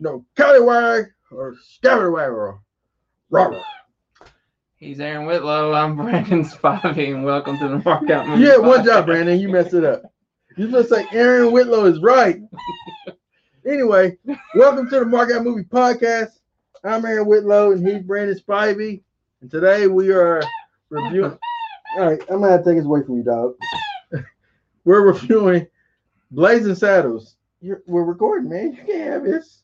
no Callywag or Scallywag. He's Aaron Whitlow. I'm Brandon Spivey, and welcome to the Markout Movie Yeah, one job, Brandon. You messed it up. You just say Aaron Whitlow is right. anyway, welcome to the Markout Movie Podcast. I'm Aaron Whitlow, and he's Brandon Spivey. And today we are reviewing. All right, I'm gonna have to take this away from you, dog. We're reviewing Blazing Saddles. You're, we're recording, man. You can't have this.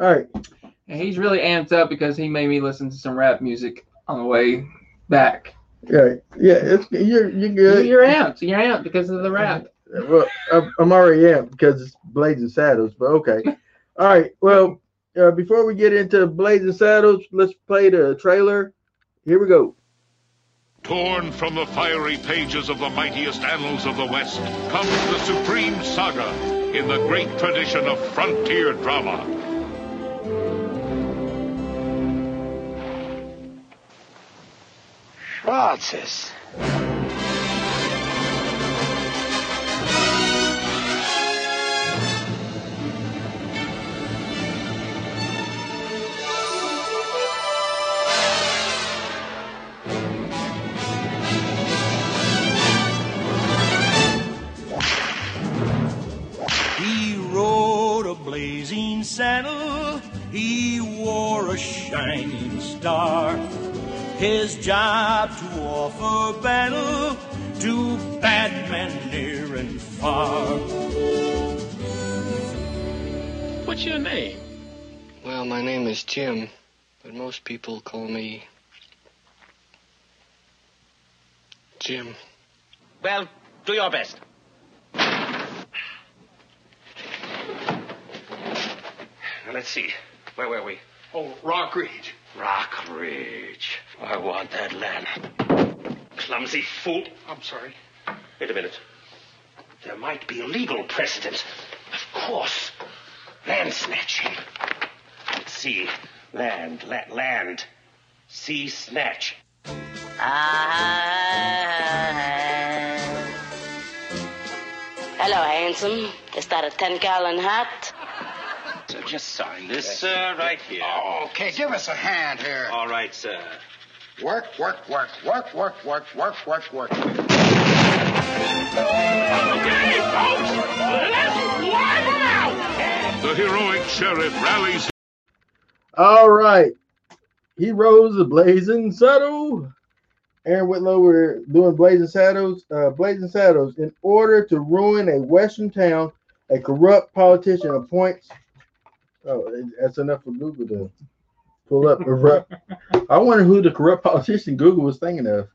All right. And he's really amped up because he made me listen to some rap music on the way back. Yeah, yeah. It's you're you're good. You're amped. You're amped because of the rap. Well, I'm, already amped because it's Blazing Saddles, but okay. All right. Well, uh, before we get into Blazing Saddles, let's play the trailer. Here we go. Torn from the fiery pages of the mightiest annals of the West comes the supreme saga in the great tradition of frontier drama. Schwarzes. Blazing saddle, he wore a shining star. His job to offer battle to bad men near and far. What's your name? Well, my name is Jim, but most people call me Jim. Well, do your best. Let's see. Where were we? Oh, Rock Ridge. Rock Ridge. I want that land. Clumsy fool. I'm sorry. Wait a minute. There might be legal precedent. Of course. Land snatching. Let's see. Land, la- land. Sea snatch. Ah. Hello, handsome. Is that a 10 gallon hat? So just sign this uh, right here. Okay, give us a hand here. All right, sir. Work, work, work, work, work, work, work, work, work. Okay, folks, let's wipe out. The heroic sheriff rallies All right. He rose the Blazing Saddle. Aaron Whitlow, we're doing Blazing Saddles. Uh, Blazing Saddles. In order to ruin a Western town, a corrupt politician appoints. Oh, that's enough for Google to pull up. corrupt- I wonder who the corrupt politician Google was thinking of.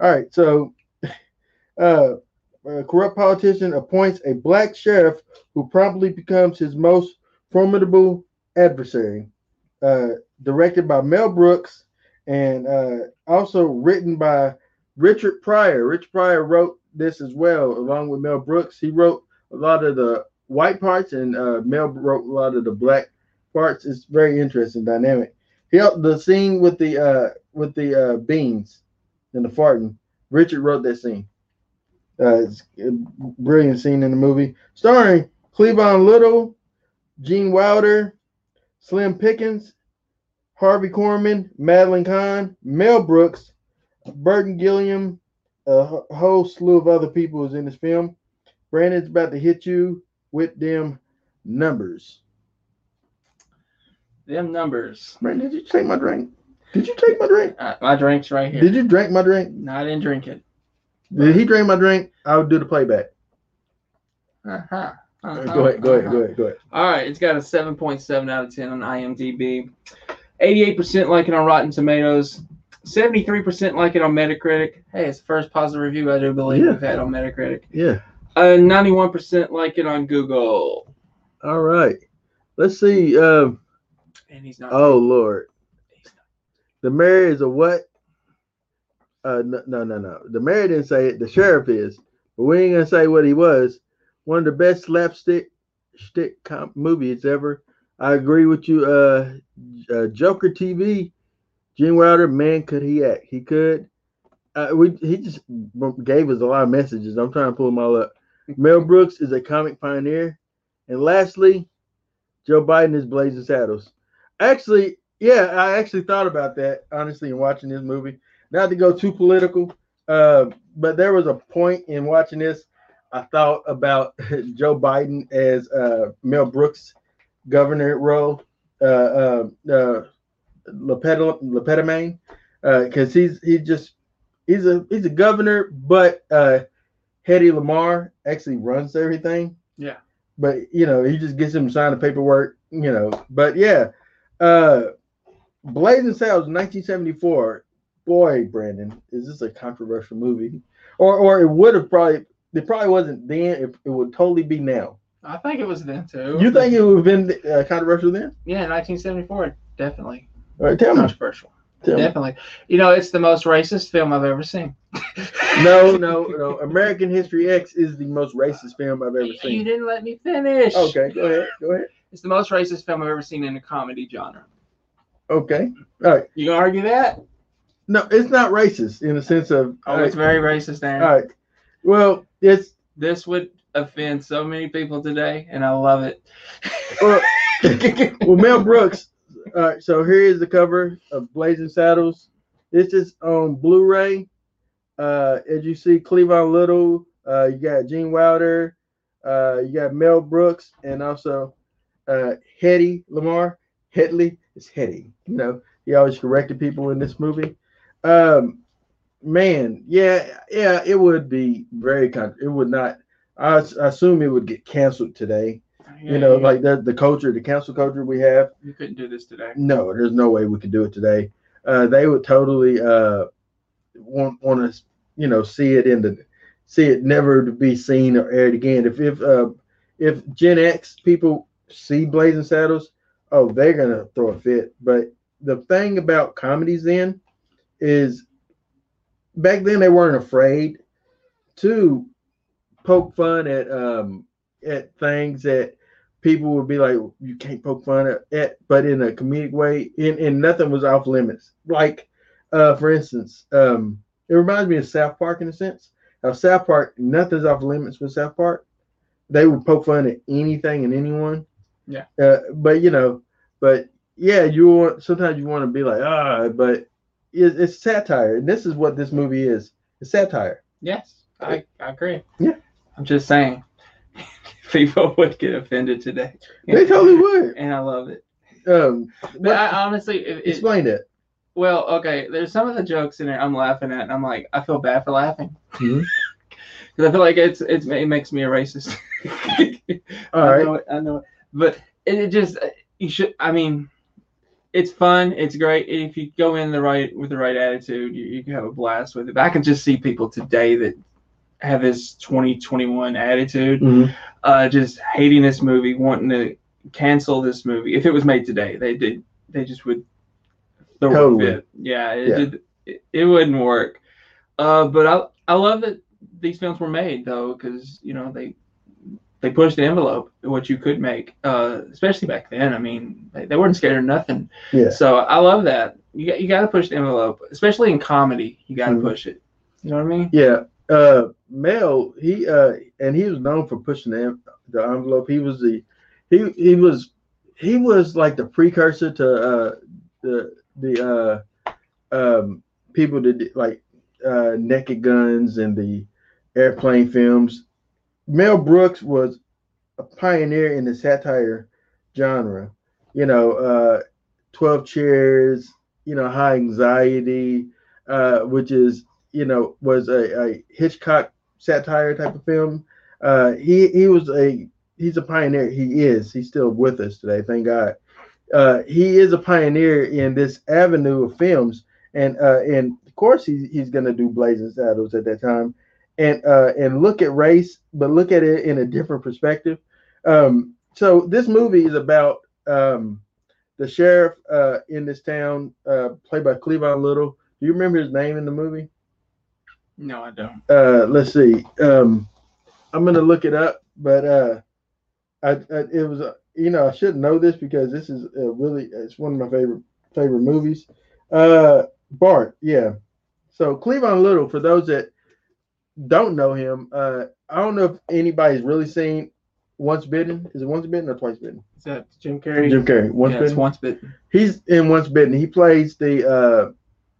All right, so uh, a corrupt politician appoints a black sheriff who promptly becomes his most formidable adversary. Uh, directed by Mel Brooks and uh, also written by Richard Pryor. Rich Pryor wrote this as well, along with Mel Brooks. He wrote a lot of the white parts, and uh, Mel wrote a lot of the black parts. It's very interesting, dynamic. He helped the scene with the uh, with the uh, beans and the farting. Richard wrote that scene. Uh, it's a brilliant scene in the movie, starring Cleavon Little, Gene Wilder, Slim Pickens, Harvey Korman, Madeline Kahn, Mel Brooks, Burton Gilliam, a whole slew of other people is in this film. Brandon's about to hit you with them numbers. Them numbers. Brandon, did you take my drink? Did you take my drink? Uh, my drink's right here. Did you drink my drink? No, I didn't drink it. Did he drink my drink? I would do the playback. Uh-huh. Uh-huh. Go ahead, go ahead, Uh-huh. go ahead, go ahead. All right, it's got a 7.7 out of 10 on IMDb. 88% like it on Rotten Tomatoes. 73% like it on Metacritic. Hey, it's the first positive review I do believe Yeah. we've had on Metacritic. Yeah. Uh, 91% like it on Google. All right. Let's see. Um, And he's not. oh Lord. The mayor is a what? Uh, no, no, no, no. The mayor didn't say it. The sheriff is, but we ain't gonna say what he was. One of the best slapstick stick comp movies ever. I agree with you. Uh, uh, Joker TV. Gene Wilder, man, could he act? He could. uh, we he just gave us a lot of messages. I'm trying to pull them all up. Mel Brooks is a comic pioneer, and lastly, Joe Biden is blazing saddles. Actually, yeah, I actually thought about that honestly in watching this movie. Not to go too political, uh, but there was a point in watching this. I thought about Joe Biden as uh, Mel Brooks' governor role, uh, uh, uh, because he's he's just he's a he's a governor, but uh, Hedy Lamarr actually runs everything. Yeah. But you know, he just gets him to sign the paperwork, you know. But yeah, uh Blazing Saddles 1974. Boy, Brandon, is this a controversial movie? Or or it would have probably it probably wasn't then, it, it would totally be now. I think it was then too. You think it would have been uh, controversial then? Yeah, 1974, definitely. All right, tell me. Controversial. Definitely. You know, it's the most racist film I've ever seen. No, no, no. American History X is the most racist film I've ever You seen. You didn't let me finish. Okay, go ahead. Go ahead. It's the most racist film I've ever seen in a comedy genre. Okay. All right. You gonna argue that? No, it's not racist in the sense of. Oh, all it's very racist, Aaron. all right. Well, it's This would offend so many people today, and I love it. well, well, Mel Brooks. All right, so here is the cover of Blazing Saddles. This is on Blu-ray. Uh, as you see, Cleavon Little. Uh, you got Gene Wilder. Uh, you got Mel Brooks, and also uh, Hedy Lamarr. Hedley. It's Hetty. You know, he always corrected people in this movie. Um, man, yeah, yeah, it would be very. Con- it would not. I assume it would get canceled today. Yeah, you know, like the the culture, the cancel culture we have. you couldn't do this today. No, there's no way we could do it today. Uh, they would totally uh, want want to, you know, see it in the see it never to be seen or aired again. If if uh, if Gen X people see Blazing Saddles, oh, they're gonna throw a fit. But the thing about comedies then is back then they weren't afraid to poke fun at um at things that people would be like, you can't poke fun at, at but in a comedic way, and, and nothing was off limits. Like, uh, for instance, um, it reminds me of South Park in a sense. How South Park, nothing's off limits with South Park. They would poke fun at anything and anyone. Yeah. Uh, but you know, but yeah, you want sometimes you want to be like, ah, but it, it's satire, and this is what this movie is. It's satire. Yes, I, I agree. Yeah. I'm just saying, people would get offended today. They totally would. And I love it. Um, But I honestly, it, it, well, okay, there's some of the jokes in there I'm laughing at, and I'm like, I feel bad for laughing. Because I feel like it's, it's it makes me a racist. All I right. know it, I know it. But it, it just you should I mean it's fun, it's great. If you go in the right with the right attitude, you, you can have a blast with it. But I can just see people today that have this 2021 attitude, Mhm. uh, just hating this movie, wanting to cancel this movie. If it was made today, they did they just would throw a Totally. fit. Yeah, it Yeah. did it, it wouldn't work. Uh, but I I love that these films were made though, because you know they they pushed the envelope what you could make, uh, especially back then. I mean, they, they weren't scared of nothing. Yeah. So I love that. You got you got to push the envelope, especially in comedy. You got to Mhm. push it. You know what I mean? Yeah. Uh, Mel, he uh, and he was known for pushing the, the envelope. He was the he he was he was like the precursor to uh the the uh um people that did, like uh Naked Guns and the airplane films. Mel Brooks was a pioneer in the satire genre. You know, uh, Twelve Chairs. You know, High Anxiety, uh, which is you know was a, a Hitchcock satire type of film. Uh, he he was a he's a pioneer. He is. He's still with us today. Thank God. Uh, he is a pioneer in this avenue of films, and uh, and of course he, he's going to do Blazing Saddles at that time, and uh, and look at race, but look at it in a different perspective. Um, so this movie is about um, the sheriff uh, in this town, uh, played by Cleavon Little. Do you remember his name in the movie? No, I don't. uh let's see um i'm gonna look it up but uh i, I it was uh, you know i should know this because this is uh, really it's one of my favorite favorite movies uh bart yeah So Cleavon Little, for those that don't know him, uh, I don't know if anybody's really seen Once Bitten. Is it Once Bitten or Twice Bitten? Is that Jim Carrey? Jim Carrey. Once yeah, it's Bitten. once bitten. He's in Once Bitten. He plays the uh,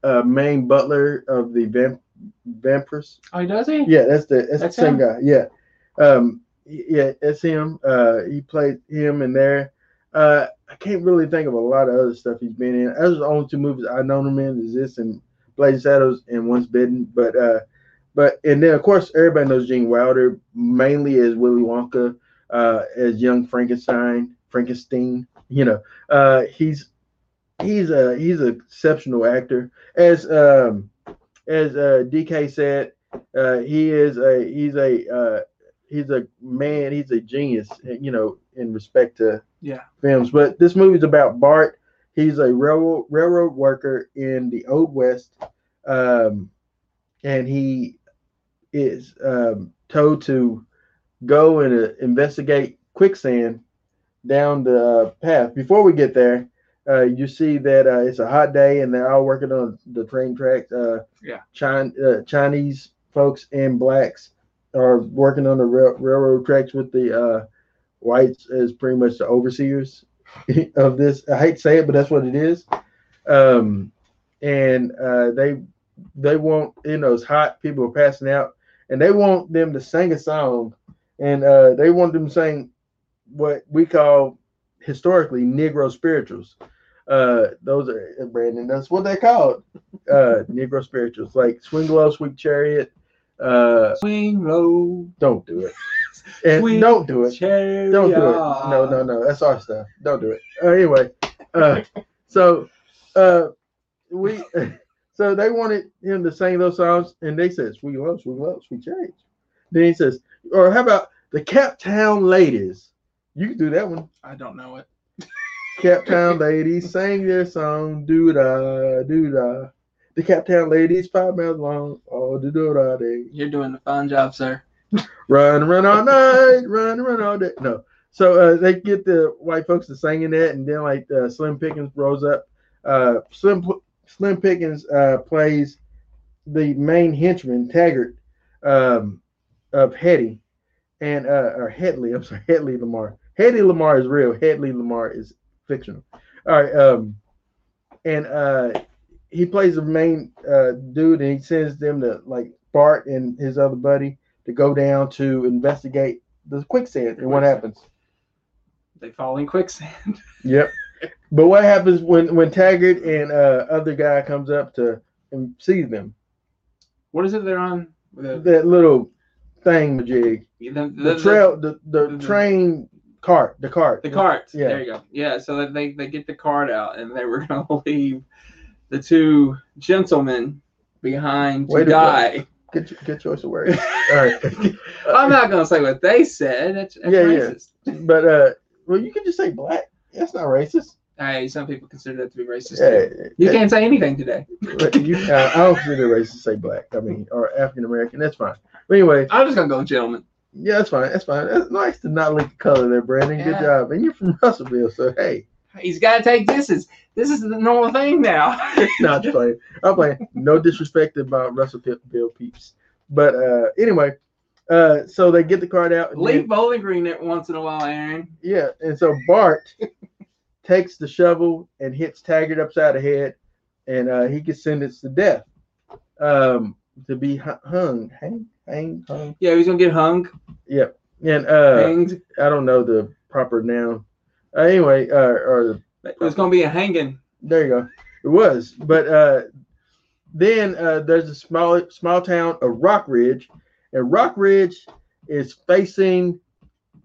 uh, main butler of the vamp- vampires. Oh, he does he? Yeah, that's the that's, That's the same him? guy. Yeah, um, yeah, that's him. Uh, he played him in there. Uh, I can't really think of a lot of other stuff he's been in. Those are the only two movies I known him in. Is this and Blazing Shadows and Once Bitten. But uh, but and then of course everybody knows Gene Wilder mainly as Willy Wonka, uh, as young Frankenstein, Frankenstein. You know, uh, he's he's a he's an exceptional actor. As um, as uh, DK said, uh, he is a he's a uh, he's a man. He's a genius. You know, in respect to Yeah. films. But this movie's about Bart. He's a railroad railroad worker in the Old West, um, and he is um, told to go and uh, investigate quicksand down the uh, path. Before we get there, uh, you see that uh, it's a hot day and they're all working on the train tracks. Uh, Yeah. Chin- uh, Chinese folks and blacks are working on the rail- railroad tracks with the uh, whites as pretty much the overseers of this. I hate to say it, but that's what it is. Um, and uh, they they want you know it's hot. People are passing out, and they want them to sing a song, and uh, they want them to sing what we call historically Negro spirituals. Uh, those are Brandon. That's what they called. Uh, Negro spirituals, like "Swing Low, Sweet Chariot." Uh, Swing low, don't do it, and Sweet don't do it. chariot. Don't do it. No, no, no. That's our stuff. Don't do it. Uh, anyway, uh, so uh, we, so they wanted him to sing those songs, and they said, "Sweet love, sweet love, sweet change." Then he says, "Or how about the Camptown Ladies?" You can do that one. I don't know it. Camptown Ladies sang their song, doo da doo da. The Camptown Ladies, five miles long, oh doo doo da day. You're doing a fine job, sir. run, run all night, run, run all day. No. So uh, they get the white folks to singing that, and then like uh, Slim Pickens rose up. Uh, Slim Slim Pickens uh, plays the main henchman Taggart um, of Hetty, and uh, or Hedley. I'm sorry, Hedley Lamarr. Hedy Lamarr is real. Hedley Lamarr is fictional. All right. Um, and uh, he plays the main uh, dude, and he sends them to like Bart and his other buddy to go down to investigate the quicksand and what happens. They fall in quicksand. Yep. But what happens when when Taggart and uh, other guy comes up to and sees them? What is it they're on? The, That little thing, majig, the, the, the- trail, the, the, the- train cart, the cart, The cart. Yeah. There you go. Yeah. So that they, they get the cart out and they were going to leave the two gentlemen behind to a die. Good, good choice of words. All right. I'm not going to say what they said. That's, that's Yeah, yeah. But uh, well, you can just say black. That's not racist. Hey, some people consider that to be racist. Yeah. You can't say anything today. You, uh, I don't consider racist to say black. I mean, or African American. That's fine. But anyway, I'm just to go gentlemen. Yeah, that's fine. That's fine. That's nice to not look the color there, Brandon. Good Yeah. job. And you're from Russellville, so hey, He's got to take this as this is the normal thing now. No, I'm playing. I'm playing. No disrespect about Russellville peeps. But uh, anyway, uh, so they get the card out. Leave then- Bowling Green there once in a while, Aaron. Yeah, and so Bart takes the shovel and hits Taggart upside the head, and uh, he gets sentenced to death, um, to be hung, hang, hang, hung. Yeah, he's gonna get hung, Yep. And uh, hanged. I don't know the proper noun. Uh, anyway, uh, or It's gonna be a hanging. there you go. It was, but uh, then uh, there's a small small town of Rock Ridge, and Rock Ridge is facing.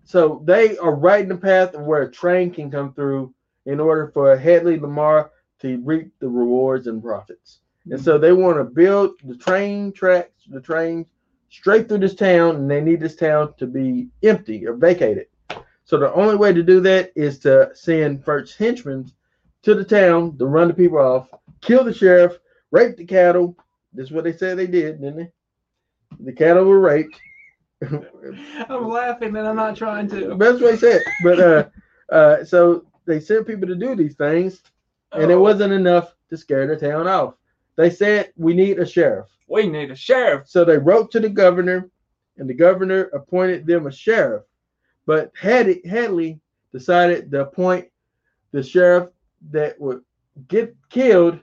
So they are right in the path of where a train can come through in order for Hedley Lamarr to reap the rewards and profits. And so they want to build the train tracks, the trains straight through this town, and they need this town to be empty or vacated. So the only way to do that is to send first henchmen to the town to run the people off, kill the sheriff, rape the cattle. This is what they said they did, didn't they? The cattle were raped. I'm laughing and I'm not trying to. That's what they said. But uh, uh, so they sent people to do these things, and it Oh. wasn't enough to scare the town off. They said we need a sheriff. We need a sheriff. So they wrote to the governor, and the governor appointed them a sheriff. But Had- Hadley decided to appoint the sheriff that would get killed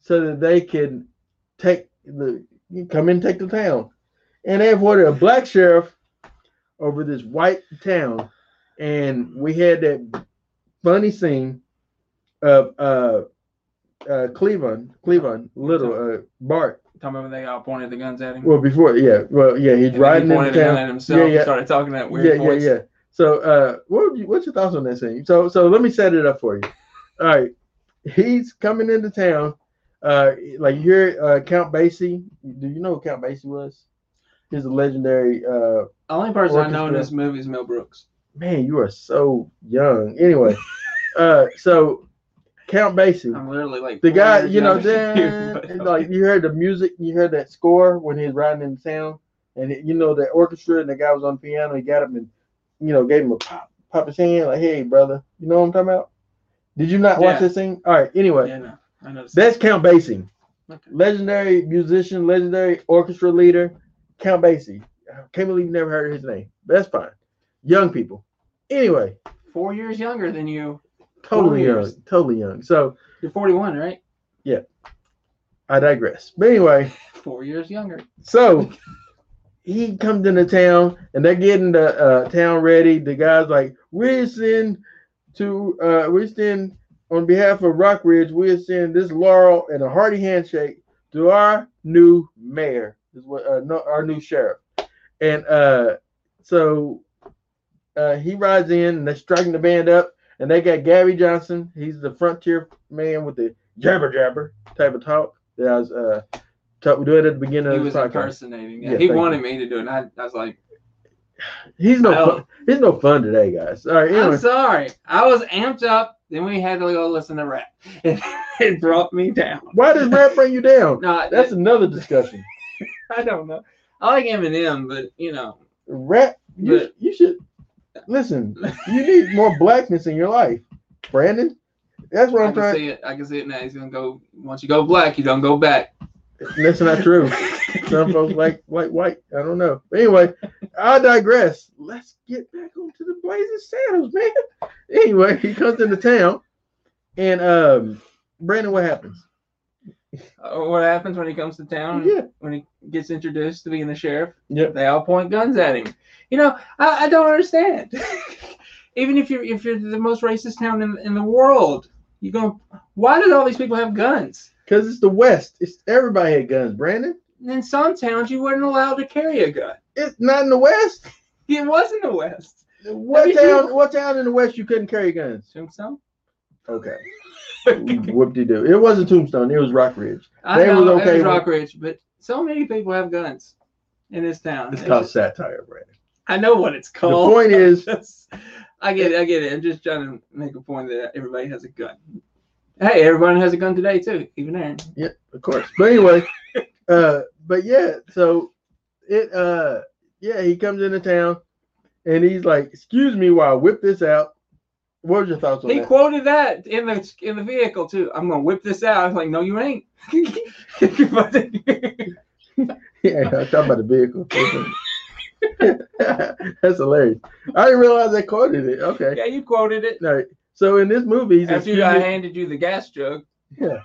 so that they could take the come in and take the town. And they appointed a black sheriff over this white town. And we had that funny scene of uh uh Cleavon, Cleavon, little uh Bart. Talking about when they all pointed the guns at him. Well before yeah, well yeah, he's And riding he pointed town. at himself. Yeah, yeah. started talking that weird yeah, voice. yeah, yeah. So, uh, what would you, what's your thoughts on that scene? So, so let me set it up for you. All right, he's coming into town. Uh, like you hear uh, Count Basie. Do you know who Count Basie was? He's a legendary. Uh, only person I know in this movie is Mel Brooks. man, you are so young. Anyway, uh, so Count Basie. I'm literally like the guy, you know, then, and, like you heard the music, you heard that score when he was riding in town, and it- you know the orchestra, and the guy was on the piano. He got him and you know gave him a pop, pop his hand, like, "Hey, brother," you know what I'm talking about? Did you not watch this thing? All right. Anyway, yeah, no, I know. that's Count Basie, Okay. legendary musician, legendary orchestra leader, Count Basie. I can't believe you never heard his name. That's fine. Young people. Anyway, four years younger than you. Totally young, totally young. So You're 41, right? Yeah. I digress. But anyway. Four years younger. So he comes into town and they're getting the uh, town ready. The guy's like, we're sending to uh we're sending on behalf of Rock Ridge, we're sending this laurel and a hearty handshake to our new mayor, is what uh, no, our new sheriff. And uh so uh he rides in and they're striking the band up and they got Gabby Johnson. He's the frontier man with the jabber jabber type of talk that I was uh talk, doing at the beginning He of the was podcast. impersonating. Yeah, he wanted you. me to do it. And I, I was like, He's no fun. He's no fun today, guys. All right, I'm sorry. I was amped up. Then we had to go listen to rap. It, it brought me down. Why does rap bring you down? No, That's another discussion. I don't know. I like Eminem, but you know, Rap. You, But- you should listen. You need more blackness in your life, Brandon. That's what I I'm trying. see it. I can see it now. He's gonna go. Once you go black, you don't go back. That's not true. Some folks like like white. I don't know. But anyway, I digress. Let's get back onto the blazing saddles, man. Anyway, he comes into town, and um, Brandon, what happens? What happens when he comes to town? Yeah. When he gets introduced to being the sheriff, Yep. they all point guns at him. You know, I, I don't understand. Even if you're if you're the most racist town in, in the world, you go. Why did all these people have guns? Because it's the West. It's everybody had guns, Brandon. In some towns, you weren't allowed to carry a gun. It's not in the West. It was in the West. What mean, town? you- What town in the West you couldn't carry guns? Tombstone. Okay. Whoop de doo. It wasn't Tombstone. It was Rock Ridge. I They know was it okay was Rock Ridge, but so many people have guns in this town. It's It's called just- satire, Brandon. I know what it's called. The point is, I get it. I get it. I'm just trying to make a point that everybody has a gun. Hey, everyone has a gun today too, even Aaron. yeah, of course. But anyway, uh, but yeah, so it, uh, yeah, he comes into town, and he's like, "Excuse me, while I whip this out." What was your thoughts on He that? He quoted that in the in the vehicle too. I'm gonna whip this out. I was like, no, you ain't. yeah, I'm talking about the vehicle. That's hilarious. I didn't realize they quoted it. Okay. yeah, you quoted it All right. So in this movie, he's after I handed you the gas jug. Yeah.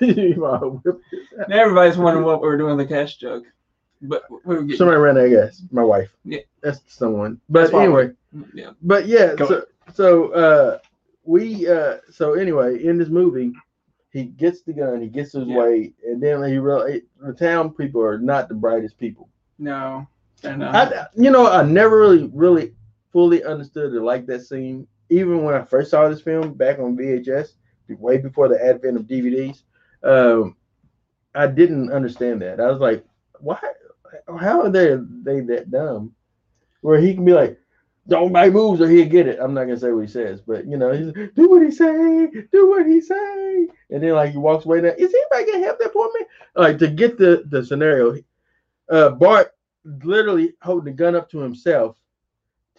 While I whip this out. Now everybody's wondering what we were doing with the gas jug. But we were getting Somebody ran out of gas. My wife. Yeah. That's someone. But That's anyway, yeah. but yeah. Go So so uh we uh so anyway in this movie he gets the gun, he gets his Yeah. way, and then he really the town people are not the brightest people. No. they're not. I you know I never really really fully understood or liked that scene even when I first saw this film back on VHS way before the advent of DVDs. Um, I didn't understand that. I was like, why? How are they they that dumb? Where he can be like, don't make moves or he'll get it. I'm not gonna say what he says, but you know, he's do what he say, do what he say, and then like he walks away. Now, is anybody gonna help that poor man? Like to get the the scenario, uh, Bart literally holding the gun up to himself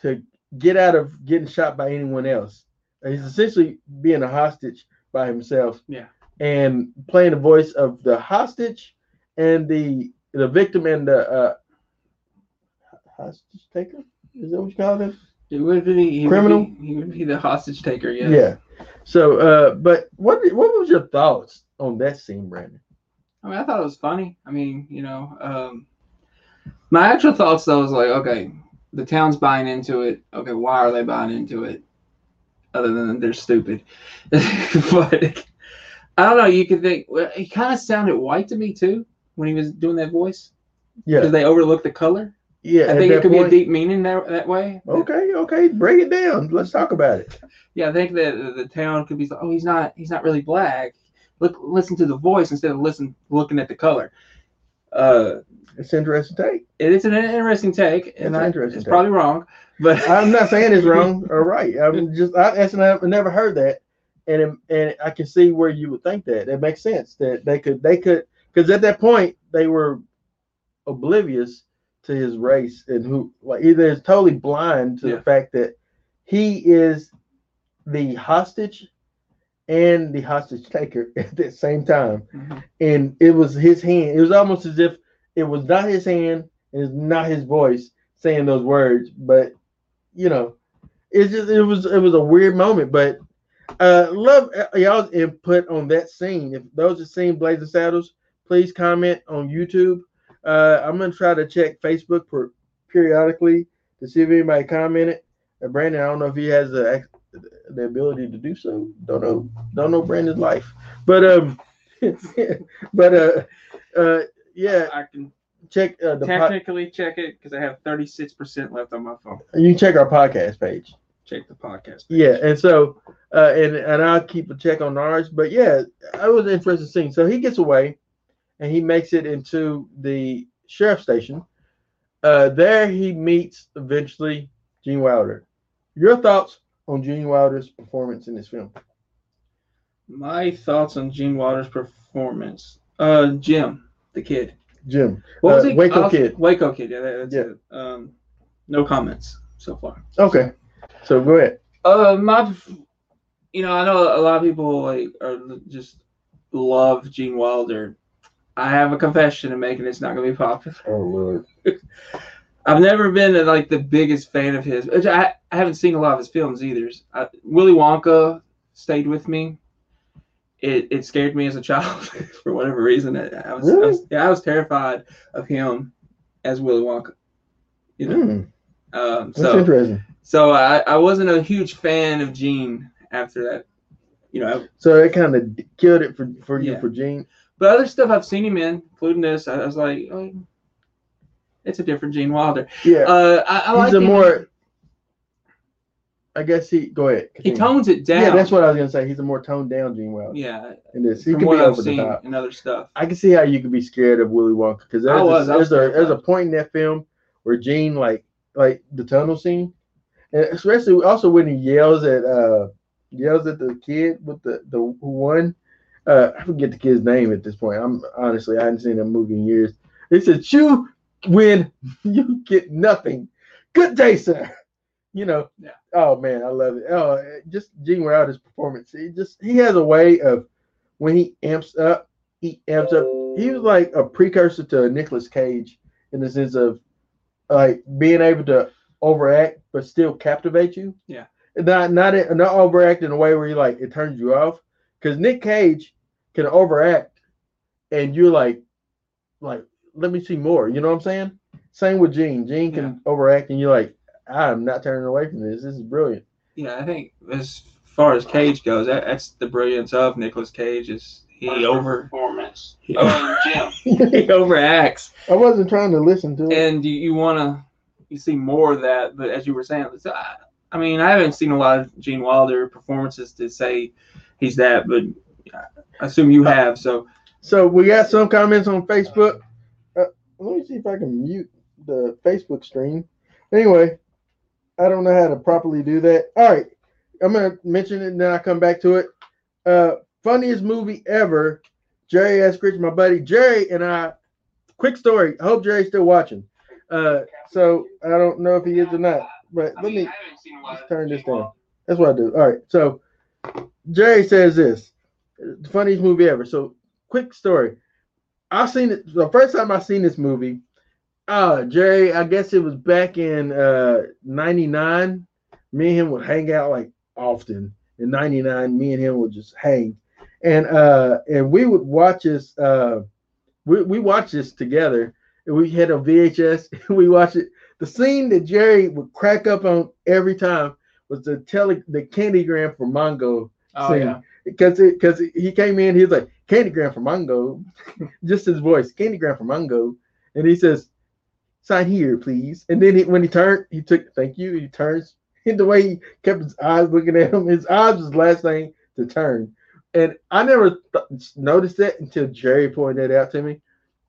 to get out of getting shot by anyone else. And he's essentially being a hostage by himself. Yeah. and playing the voice of the hostage and the the victim and the uh, hostage taker. Is that what you call it? It would be he Criminal? Would be, he would be the hostage taker. Yeah. Yeah. So, uh, but what what was your thoughts on that scene, Brandon? I mean, I thought it was funny. I mean, you know, um, my actual thoughts though was like, okay, the town's buying into it. Okay, why are they buying into it? Other than they're stupid. but I don't know. You could think well, he kind of sounded white to me too when he was doing that voice Yeah, because they overlooked the color. yeah. I think it could be a deep meaning there that way. Okay, okay, break it down. Let's talk about it. Yeah, I think that the- the town could be like, oh, he's not he's not really black. Look, listen to the voice instead of listen looking at the color. Uh, It's interesting take. it is an interesting take, and an interesting it's take. probably wrong, but I'm not saying it's wrong or right. I'm just I I've never heard that, and it- and I can see where you would think that. It makes sense that they could they could because at that point they were oblivious to his race and who like either is totally blind to Yeah. the fact that he is the hostage and the hostage taker at the same time Mhm. and it was his hand. It was almost as if it was not his hand and it's not his voice saying those words, but you know, it's just it was it was a weird moment. But uh love uh, y'all's input on that scene. If those have seen Blazing Saddles, please comment on YouTube. Uh I'm gonna try to check Facebook per, periodically to see if anybody commented. Uh, Brandon, I don't know if he has the the ability to do so. Don't know. Don't know Brandon's life, but um, but uh, uh, yeah. I can Check uh, the po- technically check it because I have 36% left on my phone. you can check our podcast page. Check the podcast. Yeah, and so uh, and and I'll keep a check on ours. But yeah, I was interested in seeing. So he gets away, and he makes it into the sheriff station. Uh, there he meets eventually Gene Wilder. Your thoughts on Gene Wilder's performance in this film? My thoughts on Gene Wilder's performance. Uh, Jim, the kid. Jim, What was Uh, he? Waco I'll- Kid. Waco Kid. Yeah, that- that's Yeah. it. Um, no comments so far. Okay, so go ahead. Uh, my, you know, I know a lot of people like are just love Gene Wilder. I have a confession to make, and it's not gonna be popular. Oh Lord. I've never been like the biggest fan of his. which I, I haven't seen a lot of his films either. I, Willy Wonka stayed with me. It, it scared me as a child for whatever reason. I, I was, I was yeah, I was terrified of him as Willy Wonka. You know, Hmm, um, that's so interesting. so I, I wasn't a huge fan of Gene after that. You know, So it kind of killed it for for you for Gene. But other stuff I've seen him in, including this, I, was like, oh, it's a different Gene Wilder. Yeah, Uh, I, I he's like a more. I guess he go ahead. He tones it down. Yeah, that's what I was gonna say. He's a more toned down Gene Wilder Yeah, in this. He could be I've over the seen top. and other stuff. I can see how you could be scared of Willy Wonka because there's, was, a, there's, a, there's a point in that film where Gene like like the tunnel scene, and especially also when he yells at uh yells at the kid with the the who won. Uh, I forget the kid's name at this point. I'm honestly I hadn't seen that movie in years. He said, "You win, you get nothing. Good day, sir." You know. Yeah. Oh man, I love it. Oh, just Gene Wilder's performance. He just he has a way of when he amps up, he amps up. He was like a precursor to Nicolas Cage in the sense of like being able to overact but still captivate you. Yeah. Not not not overact in a way where you like it turns you off. Because Nick Cage can overact and you're like like let me see more. You know what I'm saying? Same with Gene. Gene can overact and you're like, I'm not turning away from this. This is brilliant. Yeah, I think as far as Cage goes, that, that's the brilliance of Nicolas Cage is he over Performance. he, Oh, he overacts, I wasn't trying to listen to it. and you, you want to you see more of that. But as you were saying, it's, I, I mean, I haven't seen a lot of Gene Wilder performances to say he's that, but I assume you have. So So we got some comments on Facebook. Uh, let me see if I can mute the Facebook stream. Anyway, I don't know how to properly do that. All right, I'm gonna mention it and then I come back to it. Uh, funniest movie ever. Jerry S. Rich, my buddy Jerry and I. Quick story. I hope Jerry's still watching. Uh, so I don't know if he is or not, but let me turn this down. That's what I do. All right. So Jerry says this. The funniest movie ever. So, quick story. I seen it the first time I seen this movie. Uh, Jerry, I guess it was back in uh '99. Me and him would hang out like often. In '99, me and him would just hang, and uh, and we would watch this. Uh, we we watched this together. And we had a VHS. we watched it. The scene that Jerry would crack up on every time was the tele the candygram for Mongo Oh scene. yeah. Because because he came in, he was like candygram for Mongo, just his voice, candygram for Mongo, and he says, "Sign here, please." And then he, when he turned, he took thank you. He turns, and the way he kept his eyes looking at him, his eyes was last thing to turn. And I never th- noticed that until Jerry pointed that out to me.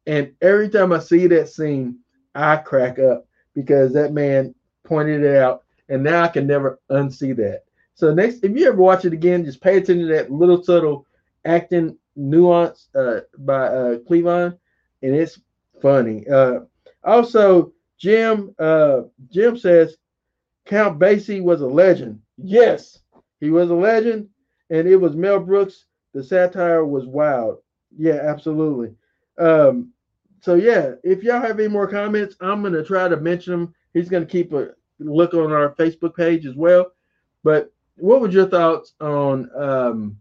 And every time I see that scene, I crack up because that man pointed it out, and now I can never unsee that. So next, if you ever watch it again, just pay attention to that little subtle acting nuance uh, by uh, Cleavon, and it's funny. Uh, also, Jim uh, Jim says Count Basie was a legend. Yes, he was a legend, and it was Mel Brooks. The satire was wild. Yeah, absolutely. Um, so yeah, if y'all have any more comments, I'm gonna try to mention them. He's gonna keep a look on our Facebook page as well. But what was your thoughts on um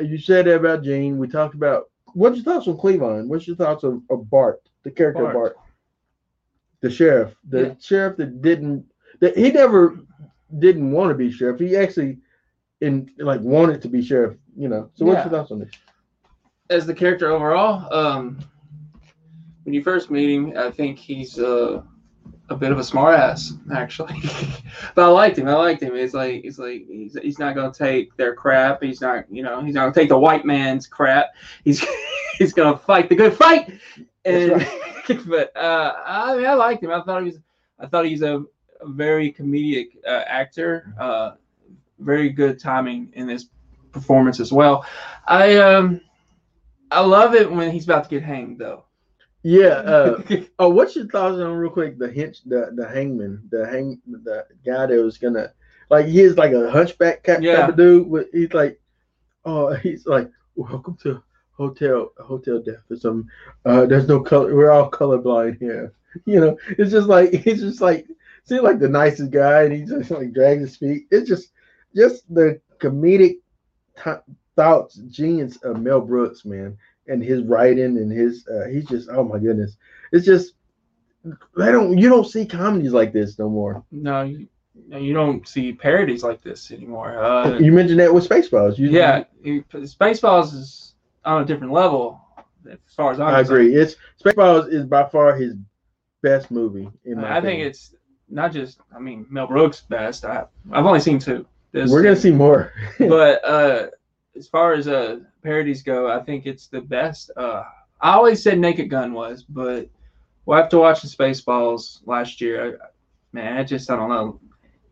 you said that about Gene. We talked about what's your thoughts on Cleavon? What's your thoughts of, of Bart, the character of Bart. Bart? The sheriff. The Yeah. sheriff that didn't that he never didn't want to be sheriff. He actually in like wanted to be sheriff, you know. So what's Yeah. your thoughts on this? As the character overall, um, when you first meet him, I think he's uh, a bit of a smartass, actually. but I liked him. I liked him. It's like it's like he's, he's not gonna take their crap. He's not you know he's not gonna take the white man's crap. He's he's gonna fight the good fight. And That's but uh, I mean I liked him. I thought he was I thought he's a, a very comedic uh, actor. Uh, very good timing in this performance as well. I um I love it when he's about to get hanged though. Yeah. Uh, oh, what's your thoughts on real quick the hinch the the hangman the hang the guy that was gonna like he is like a hunchback type, Yeah. type of dude. With, he's like, oh, he's like, welcome to hotel hotel death or something. Uh, there's no color. We're all colorblind here. You know, it's just like he's just like seems like the nicest guy, and he just like drags his feet. It's just just the comedic t- thoughts, genius of Mel Brooks, man, and his writing and his uh, he's just oh my goodness, it's just they don't you don't see comedies like this no more. no, you, you don't see parodies like this anymore. Uh, You mentioned that with Spaceballs. You, yeah, you, Spaceballs is on a different level as far as I'm I concerned. agree. It's Spaceballs is by far his best movie in my I think it's not just I mean Mel Brooks best. I I've only seen two. This- We're gonna see more. but uh, as far as uh parodies go, I think it's the best. Uh, I always said Naked Gun was, but we'll have to watch the Spaceballs last year. I, man, I just I don't know.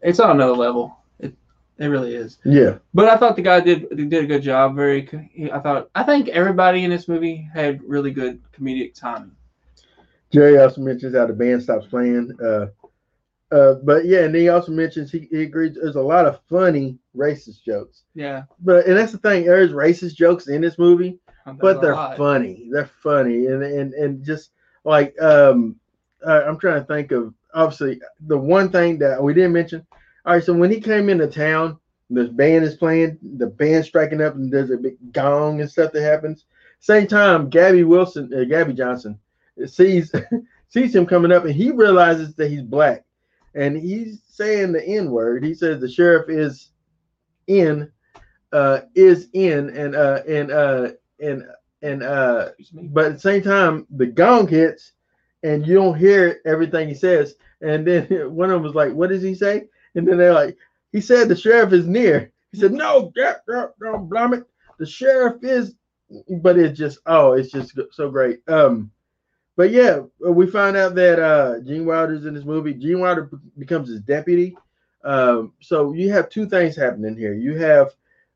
It's on another level. It it really is. yeah. But I thought the guy did did a good job. Very. I thought I think everybody in this movie had really good comedic timing. Jerry also mentions how the band stops playing. Uh, uh, but yeah, and he also mentions he, he agrees there's a lot of funny racist jokes. Yeah, But and that's the thing, there's racist jokes in this movie, there's but they're lot. funny. They're funny, and and and just like um, uh, I'm trying to think of obviously the one thing that we didn't mention. All right, so when he came into town, the band is playing, the band striking up, and there's a big gong and stuff that happens. Same time, Gabby Wilson, uh, Gabby Johnson, sees sees him coming up, and he realizes that he's black, and he's saying the N word. He says the sheriff is in, uh, is in, and uh, and uh, and and uh, but at the same time, the gong hits, and you don't hear everything he says. And then one of them was like, "What does he say?" And then they're like, "He said the sheriff is near." He said, "No, don't, blame it. The sheriff is." But it's just, oh, it's just so great. Um, but yeah, we find out that uh, Gene Wilder's in this movie. Gene Wilder becomes his deputy. Um, so you have two things happening here. You have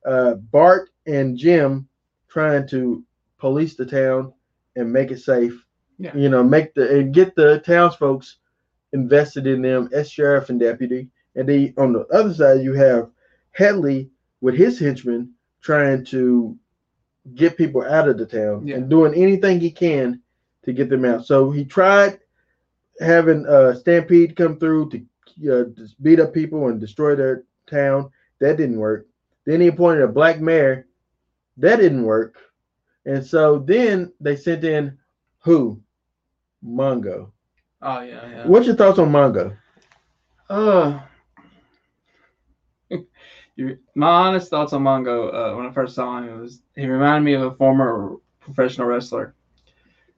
uh, Bart and Jim trying to police the town and make it safe. Yeah. You know, make the and get the townsfolk invested in them as sheriff and deputy. And then on the other side, you have Hedley with his henchmen trying to get people out of the town Yeah. and doing anything he can to get them out. So he tried having uh, Stampede come through to uh, just beat up people and destroy their town. That didn't work. Then he appointed a black mayor. That didn't work. And so then they sent in who? Mongo. Oh yeah, yeah. What's your thoughts on Mongo? Uh, my honest thoughts on Mongo uh, when I first saw him was he reminded me of a former professional wrestler.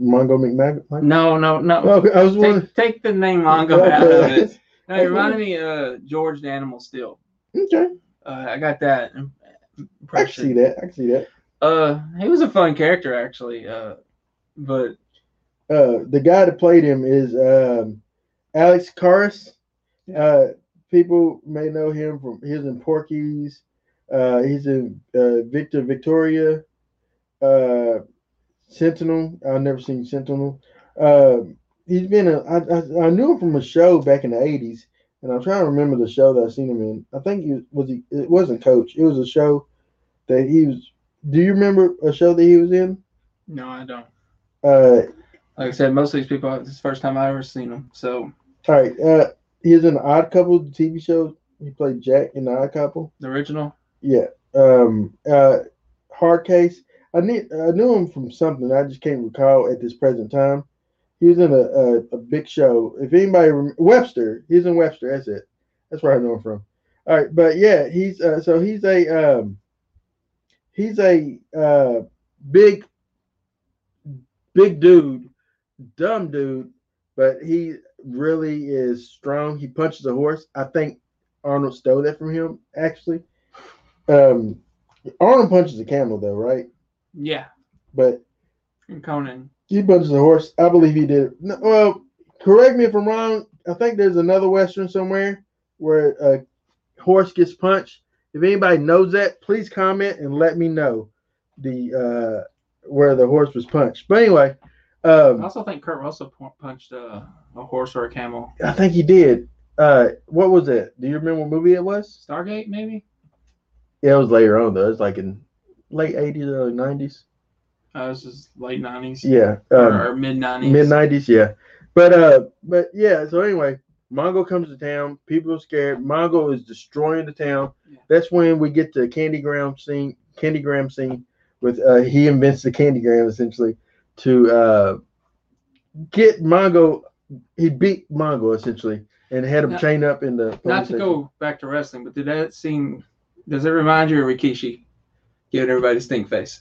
Mongo McMahon? No, no, no. Okay, I was wondering. Take, take the name Mongo out of it. No, he reminded me of George the Animal Steele. Okay, Uh, I got that im- I can see that. I can see that. Uh, he was a fun character actually. Uh, but uh the guy that played him is um Alex Karras. Uh people may know him from he's in Porky's, uh he's in uh Victor Victoria, uh Sentinel. I've never seen Sentinel. Uh, he's been a I, I, I knew him from a show back in the eighties and I'm trying to remember the show that I seen him in. I think he was, was he it wasn't coach, it was a show that he was do you remember a show that he was in? no, I don't. Uh Like I said, most of these people, this is the first time I ever seen them. So All right. Uh, he was in the Odd Couple TV show. He played Jack in the Odd Couple. the original. Yeah. Um. Uh. Hard Case. I need. I knew him from something. I just can't recall at this present time. He was in a a, a big show. If anybody rem- Webster, he's in Webster. That's it. That's where I know him from. All right. But yeah, he's uh, so he's a um. He's a uh big, big dude, dumb dude, but he really is strong. He punches a horse. I think Arnold stole that from him, actually. Um, Arnold punches a camel, though, right? Yeah, But and Conan. He punches a horse. I believe he did. No, well, correct me if I'm wrong. I think there's another western somewhere where a horse gets punched. If anybody knows that, please comment and let me know the uh, where the horse was punched. But anyway, I um, also think Kurt Russell punched a, a horse or a camel. I think he did. Uh, what was it? Do you remember what movie it was? Stargate, maybe. Yeah, it was later on though. It's like in late '80s, early '90s. Uh, this is late nineties. Yeah, or, um, or mid nineties. mid '90s. Yeah, but uh, but yeah. So anyway, Mongo comes to town. People are scared. Mongo is destroying the town. Yeah. That's when we get the Candygram scene. Candygram scene with uh, he invents the Candygram essentially to uh get Mongo. He beat Mongo essentially and had him Now- chained up in the. Not to station. go back to wrestling, but did that scene? Does it remind you of Rikishi giving everybody stink face?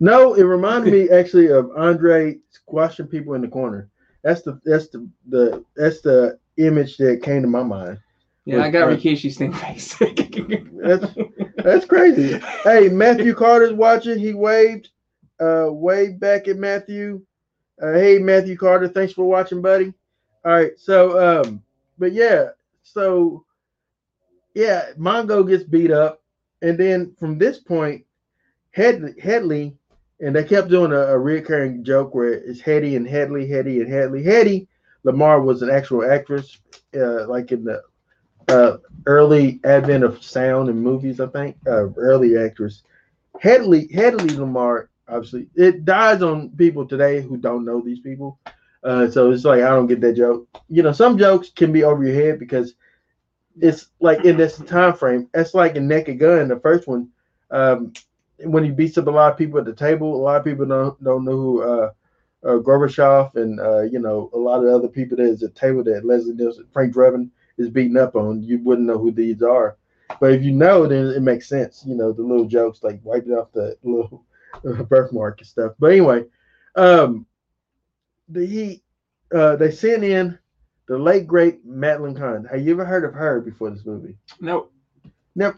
No, it reminded me actually of Andre squashing people in the corner. That's the that's the the that's the image that came to my mind. Yeah, I got Right. Rikishi stink face. That's that's crazy. Hey, Matthew Carter's watching. He waved, uh, waved back at Matthew. Uh, hey, Matthew Carter, thanks for watching, buddy. All right, so um, but yeah, so yeah, Mongo gets beat up, and then from this point, Head Hedley, and they kept doing a, a recurring joke where it's Hedy and Hedley, Hedy and Hedley. Hedy Lamarr was an actual actress, uh, like in the uh, early advent of sound and movies, I think. Uh, early actress. Hedley Hedley Lamarr, obviously, it dies on people today who don't know these people. Uh, so it's like I don't get that joke. You know, some jokes can be over your head because it's like in this time frame. It's like in Naked Gun, the first one. Um, when he beats up a lot of people at the table, a lot of people don't don't know who uh, uh, Gorbachev and uh, you know a lot of other people that is at the table that Leslie Nielsen, Frank Drebin is beating up on. You wouldn't know who these are, but if you know, then it makes sense. You know the little jokes like wiping off the little birthmark and stuff. But anyway, um, the he uh, they sent in the late great Madeline Kahn. Have you ever heard of her before this movie? nope. Nope.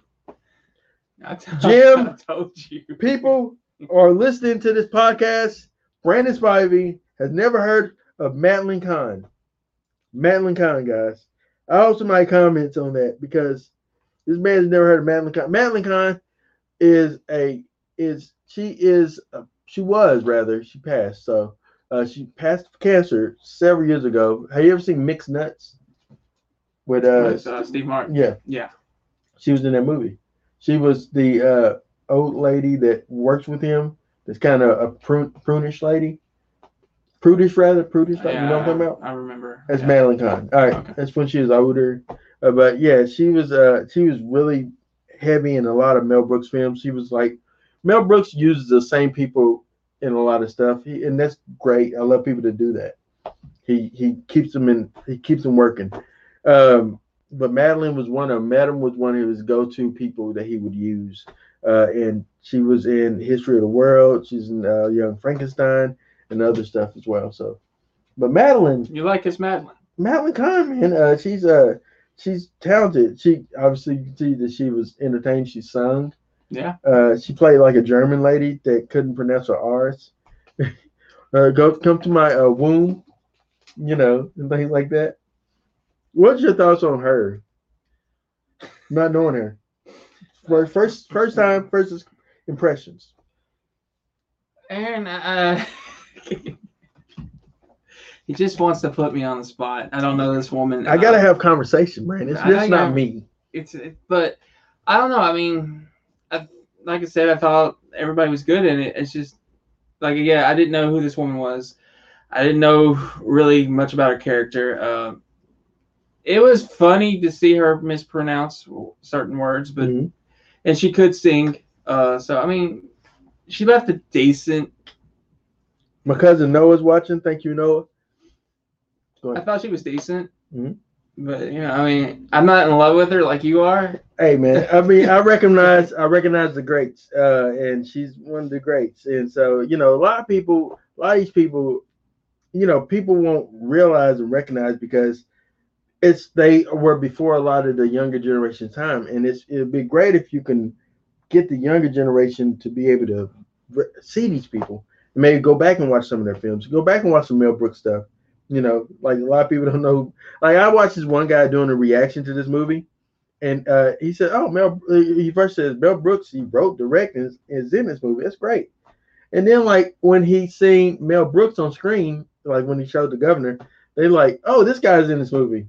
I t- Jim, I told you. people are listening to this podcast. Brandon Spivey has never heard of Madeline Kahn. Madeline Kahn, guys. I hope somebody comments on that because this man has never heard of Madeline Kahn. Madeline Kahn is a is she is a, she was rather she passed so uh, she passed cancer several years ago. Have you ever seen Mixed Nuts? With uh, With, uh, Steve Martin. yeah, Yeah. she was in that movie. She was the uh old lady that works with him. That's kind of a prune, prunish lady, prudish rather, prudish. Like, you know what I'm talking about? I remember. That's yeah. Madeline Kahn. All right, Okay. that's when she was older. Uh, but yeah, she was uh she was really heavy in a lot of Mel Brooks films. She was like Mel Brooks uses the same people in a lot of stuff, he, and that's great. I love people to do that. He he keeps them in. He keeps them working. Um, but Madeline was one of Madam was one of his go-to people that he would use. Uh, and she was in History of the World. She's in uh, Young Frankenstein and other stuff as well. So, but Madeline, You like this Madeline? Madeline Kahn, man, uh, she's uh she's talented. She obviously you can see that she was entertained. She sung. Yeah. Uh, she played like a German lady that couldn't pronounce her R's. uh, go come to my uh, womb, you know, and things like that. What's your thoughts on her? Not knowing her. First, first, first time, first impressions. Aaron, uh, he just wants to put me on the spot. I don't know this woman. I gotta Uh, have conversation, man. It's just not me. it's it, but I don't know. I mean, I, like I said, I thought everybody was good in it. It's just like yeah, I didn't know who this woman was. I didn't know really much about her character. Uh, it was funny to see her mispronounce certain words, but Mhm. and she could sing. Uh, so I mean, she left a decent. My cousin Noah's watching. Thank you, Noah. I thought she was decent. Mhm. But you know, I mean, I'm not in love with her like you are. Hey man, I mean, I recognize, I recognize the greats, uh, and she's one of the greats. And so, you know, a lot of people, a lot of these people, you know, people won't realize and recognize because it's they were before a lot of the younger generation time, and it's it'd be great if you can get the younger generation to be able to see these people, maybe go back and watch some of their films, go back and watch some Mel Brooks stuff. You know, like a lot of people don't know. Like I watched this one guy doing a reaction to this movie and uh, he said, "Oh, Mel." He first says Mel Brooks. He wrote, directed, and is in this movie. That's great. And then, like when he seen Mel Brooks on screen, like when he showed the governor, they like, "Oh, this guy's in this movie,"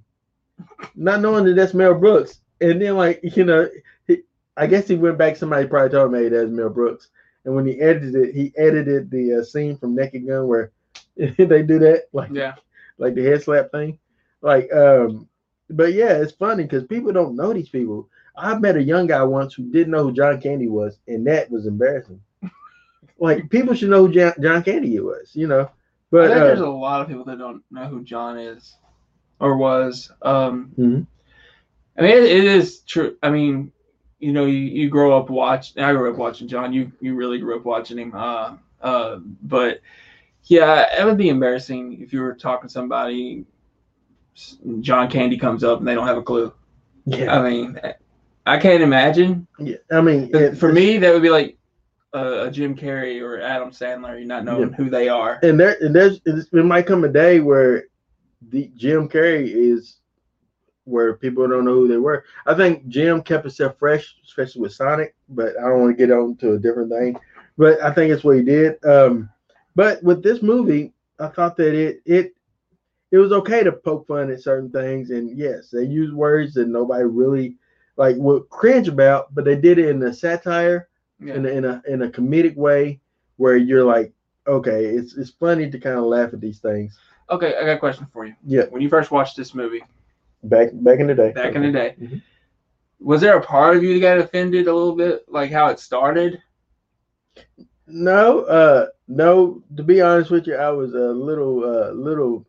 not knowing that that's Mel Brooks. And then, like you know, he, I guess he went back. Somebody probably told him, "Hey, that's Mel Brooks." And when he edited it, he edited the uh, scene from Naked Gun where they do that, like Yeah. like the head slap thing. Like, um, but yeah, it's funny because people don't know these people. I met a young guy once who didn't know who John Candy was, and that was embarrassing. like, people should know who John, John Candy was, you know. I But think uh, there's a lot of people that don't know who John is or was. Um, Mhm. I mean, it, it is true. I mean, you know, you, you grow up watching. I grew up watching John. You you really grew up watching him. Uh, uh, but yeah, it would be embarrassing if you were talking to somebody. John Candy comes up and they don't have a clue. yeah, I mean, I can't imagine. yeah. I mean, it- for me, that would be like uh, a Jim Carrey or Adam Sandler. You not knowing Yeah. who they are. and there, and there's, it might come a day where the Jim Carrey is where people don't know who they were. I think Jim kept himself fresh, especially with Sonic, but I don't want to get on to a different thing. But I think it's what he did. Um, but with this movie, I thought that it it it was okay to poke fun at certain things, and yes, they used words that nobody really like would cringe about, but they did it in a satire, Yeah. in a, in a in a comedic way, where you're like, okay, it's it's funny to kind of laugh at these things. Okay, I got a question for you. Yeah. When you first watched this movie Back back in the day. back in the day, Mhm. was there a part of you that got offended a little bit, like how it started? No, uh, no. To be honest with you, I was a little, uh, little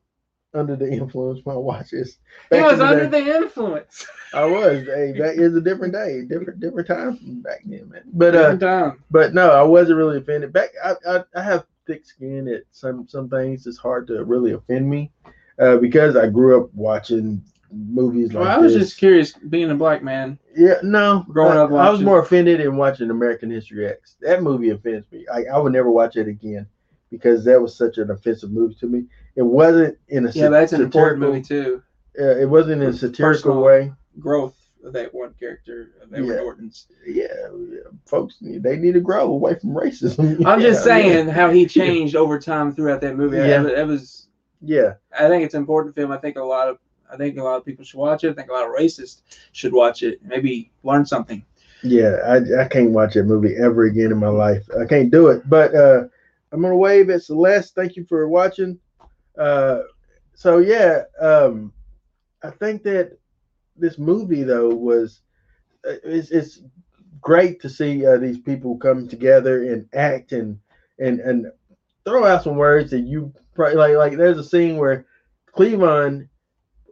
under the influence when I watched this. Back was the under day. the influence. I was. Hey, that is a different day, different, different time from back then, man. But uh, Different time. but no, I wasn't really offended. Back, I, I, I have thick skin at some some things. It's hard to really offend me, uh, because I grew up watching movies like Well, I was this. just curious, being a black man. Yeah, no. Growing I, up I was more offended in watching American History X. That movie offends me. I, I would never watch it again because that was such an offensive movie to me. It wasn't in a Yeah, that's an important movie too. Uh, it wasn't in a satirical Personal. way. Growth of that one character of Edward Yeah. Norton's. Yeah, yeah, folks, they need to grow away from racism. I'm just Yeah, saying how he changed over time throughout that movie. Yeah. It, it was. Yeah, I think it's an important film. I think a lot of. I think a lot of people should watch it. I think a lot of racists should watch it. Maybe learn something. Yeah, I, I can't watch that movie ever again in my life. I can't do it. But uh, I'm gonna wave at Celeste. Thank you for watching. Uh, so yeah, um, I think that this movie though was uh, it's, it's great to see uh, these people come together and act and and and throw out some words that you probably like. Like there's a scene where Cleavon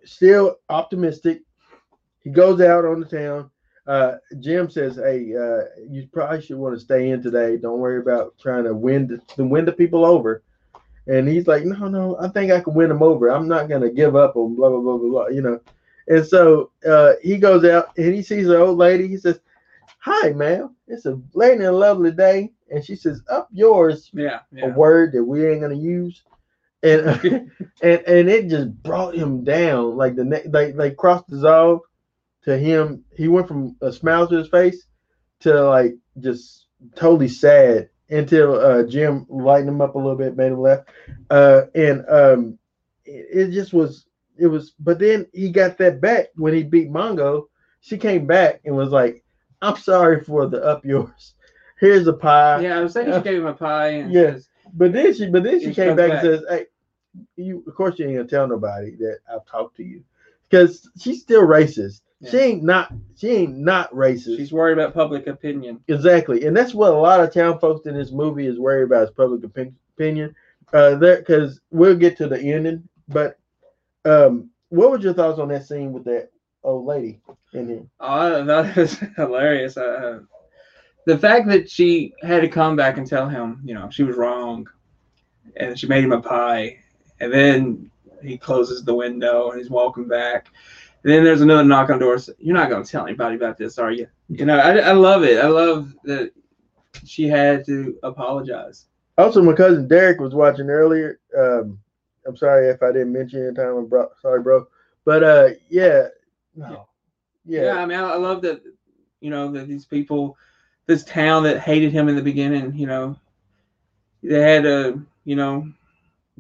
still optimistic. He goes out on the town. Uh, Jim says, "Hey, uh, you probably should want to stay in today. Don't worry about trying to win the, to win the people over." And he's like, "No, no, I think I can win them over. I'm not gonna give up on blah blah blah blah blah." You know. And so uh, he goes out and he sees an old lady. He says, "Hi, ma'am. It's a late and a lovely day." And she says, "Up yours." Yeah, A word that we ain't gonna use. And and and it just brought him down. Like the ne- like like cross dissolve to him. He went from a smile to his face to like just totally sad until uh, Jim lightened him up a little bit, made him laugh. Uh, and um, it, it just was it was. But then he got that back when he beat Mongo. She came back and was like, "I'm sorry for the up yours. Here's a pie." Yeah, I was saying she gave him a pie. And Yeah. says, But then she, but then she She came back, back. and says, "Hey, you. Of course, you ain't gonna tell nobody that I've talked to you, because she's still racist. She ain't not. She ain't not racist. she's worried about public opinion. exactly, and that's what a lot of town folks in this movie is worried about is public opinion. Uh, there, because we'll get to the ending. But, um, what was your thoughts on that scene with that old lady in here? Oh, it was hilarious. Uh, the fact that she had to come back and tell him, you know, she was wrong, and she made him a pie, and then he closes the window and he's walking back. And then there's another knock on the door. so, You're not going to tell anybody about this, are you? You know, I, I love it. I love that she had to apologize. Also, my cousin Derek was watching earlier. Um, I'm sorry if I didn't mention your time. I'm bro- sorry, bro. But uh, yeah, no, Yeah. yeah, I mean, I, I love that. You know that these people, this town that hated him in the beginning. You know, they had to, you know,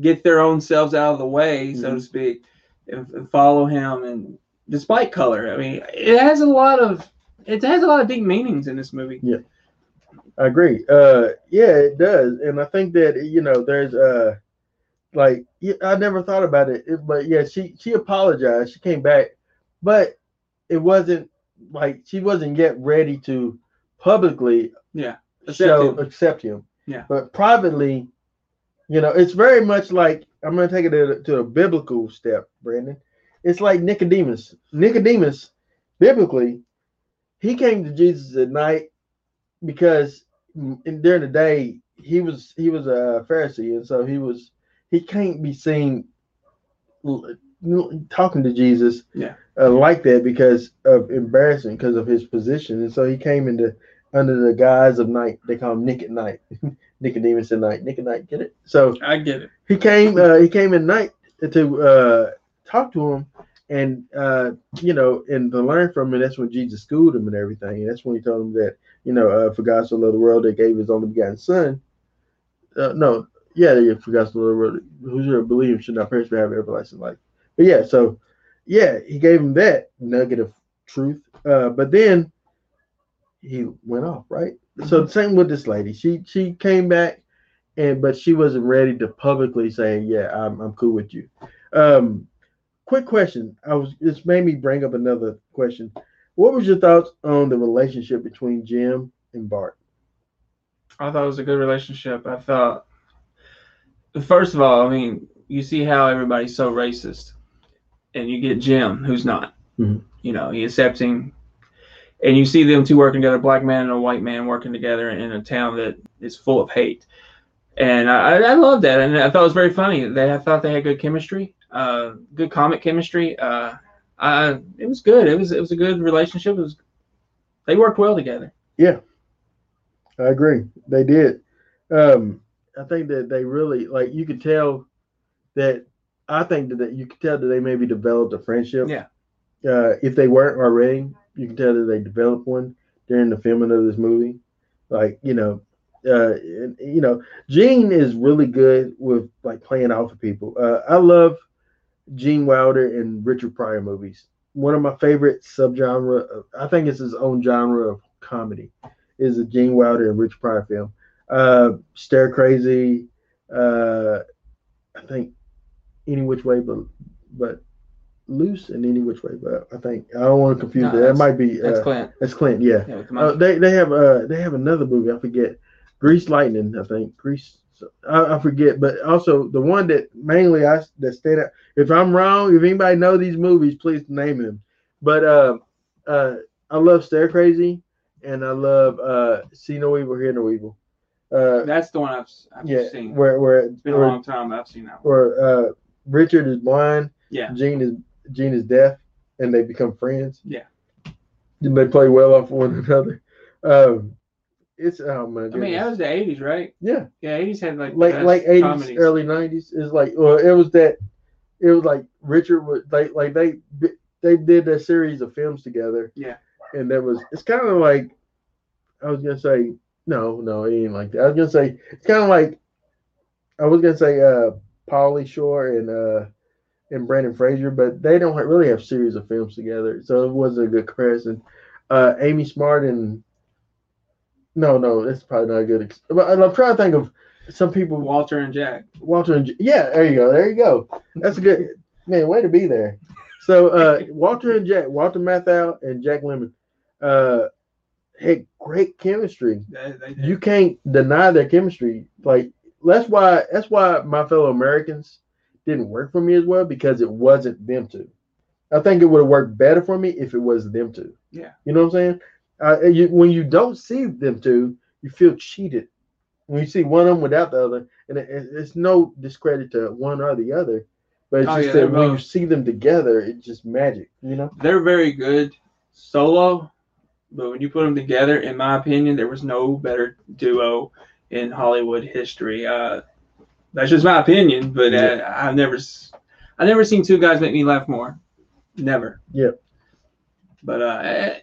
get their own selves out of the way, so to Mhm. speak, and, and follow him. And despite color, I mean, it has a lot of it has a lot of deep meanings in this movie. Yeah. I agree. Uh, yeah, it does, and I think that you know, there's uh, like I never thought about it, it- but yeah, she she apologized. She came back, but it wasn't like she wasn't yet ready to publicly Yeah, show accept him. accept him. Yeah. But privately, you know, it's very much like I'm going to take it to, to a biblical step, Brandon. It's like Nicodemus. Nicodemus, biblically, he came to Jesus at night because in, during the day he was he was a Pharisee, and so he was he can't be seen talking to Jesus Yeah. uh, like that because of embarrassing because of his position, and so he came into under the guise of night. They call him Nick at night, Nicodemus at night, Nick at night. Get it? So I get it. he came uh, he came at night to uh, talk to him and uh, you know and to learn from him. That's when Jesus schooled him and everything. And that's when he told him that you know uh, for God so loved the world that gave his only begotten Son. Uh, no, yeah, yeah, for God so loved the world, whosoever believes should not perish but have everlasting life. But yeah, so yeah, he gave him that nugget of truth. Uh, but then he went off, right? So the same with this lady. She she came back and but she wasn't ready to publicly say, "Yeah, I'm I'm cool with you." Um, quick question. I was this made me bring up another question. What was your thoughts on the relationship between Jim and Bart? I thought it was a good relationship. I thought, first of all, I mean, you see how everybody's so racist, and you get Jim, who's not. Mhm. You know, he accepting, and you see them two working together, a black man and a white man working together in a town that is full of hate. And I, I love that, and I thought it was very funny. They I thought they had good chemistry, uh, good comic chemistry. Uh, I, it was good. It was it was a good relationship. It was they worked well together. Yeah, I agree. They did. Um, I think that they really like you could tell that I think that, you could tell that they maybe developed a friendship. Yeah. Uh, if they weren't already, you can tell that they developed one during the filming of this movie. Like, you know, uh, you know, Gene is really good with like playing off of people. Uh, I love Gene Wilder and Richard Pryor movies. One of my favorite subgenre. Of, I think it's his own genre of comedy is a Gene Wilder and Richard Pryor film. Uh, Stir Crazy, uh, I think Any Which Way, but but Loose and Any Which Way. But I think I don't want to confuse No, that. That might be That's uh, Clint. that's Clint. Yeah. Yeah, Uh, they they have uh they have another movie I forget, Grease Lightning I think Grease I, I forget but also the one that mainly I that stayed out. If I'm wrong, if anybody know these movies, please name them. But uh, uh I love Stir Crazy and I love uh See No Evil Hear No Evil. Uh That's the one I've, I've yeah seen. where where it's been a long time. I've seen that one. where uh Richard is blind, Yeah. Gene is Gene is deaf, and they become friends. Yeah. And they play well off one another. Um, it's oh my I mean, that was the '80s, right? yeah, Yeah, '80s had like the late late eighties, comedies. early nineties. Is like well, it was that. It was like Richard would like like they they did a series of films together. Yeah. And that was it's kind of like I was gonna say no no it ain't like that. I was gonna say it's kind of like I was gonna say uh Pauly Shore and uh and Brendan Fraser, but they don't really have series of films together, so it wasn't a good comparison. Uh, Amy Smart and no, no, that's probably not a good. Ex- but I'm trying to think of some people. Walter and Jack. Walter and yeah, there you go, there you go. That's a good man. Way to be there. So uh, Walter and Jack, Walter Matthau and Jack Lemmon, uh, had great chemistry you can't deny their chemistry. Like that's why that's why my fellow Americans didn't work for me as well because it wasn't them two. I think it would have worked better for me if it was them two. Yeah. You know what I'm saying? Uh, you, when you don't see them two, you feel cheated. When you see one of them without the other, and it, it- it's no discredit to one or the other, but it's Oh, just yeah, that when you see them together, it's just magic. You know? They're very good solo, but when you put them together, in my opinion, there was no better duo in Hollywood history. Uh, that's just my opinion, but uh, I've never, s- I've never seen two guys make me laugh more. Never. Yep. But uh, eh,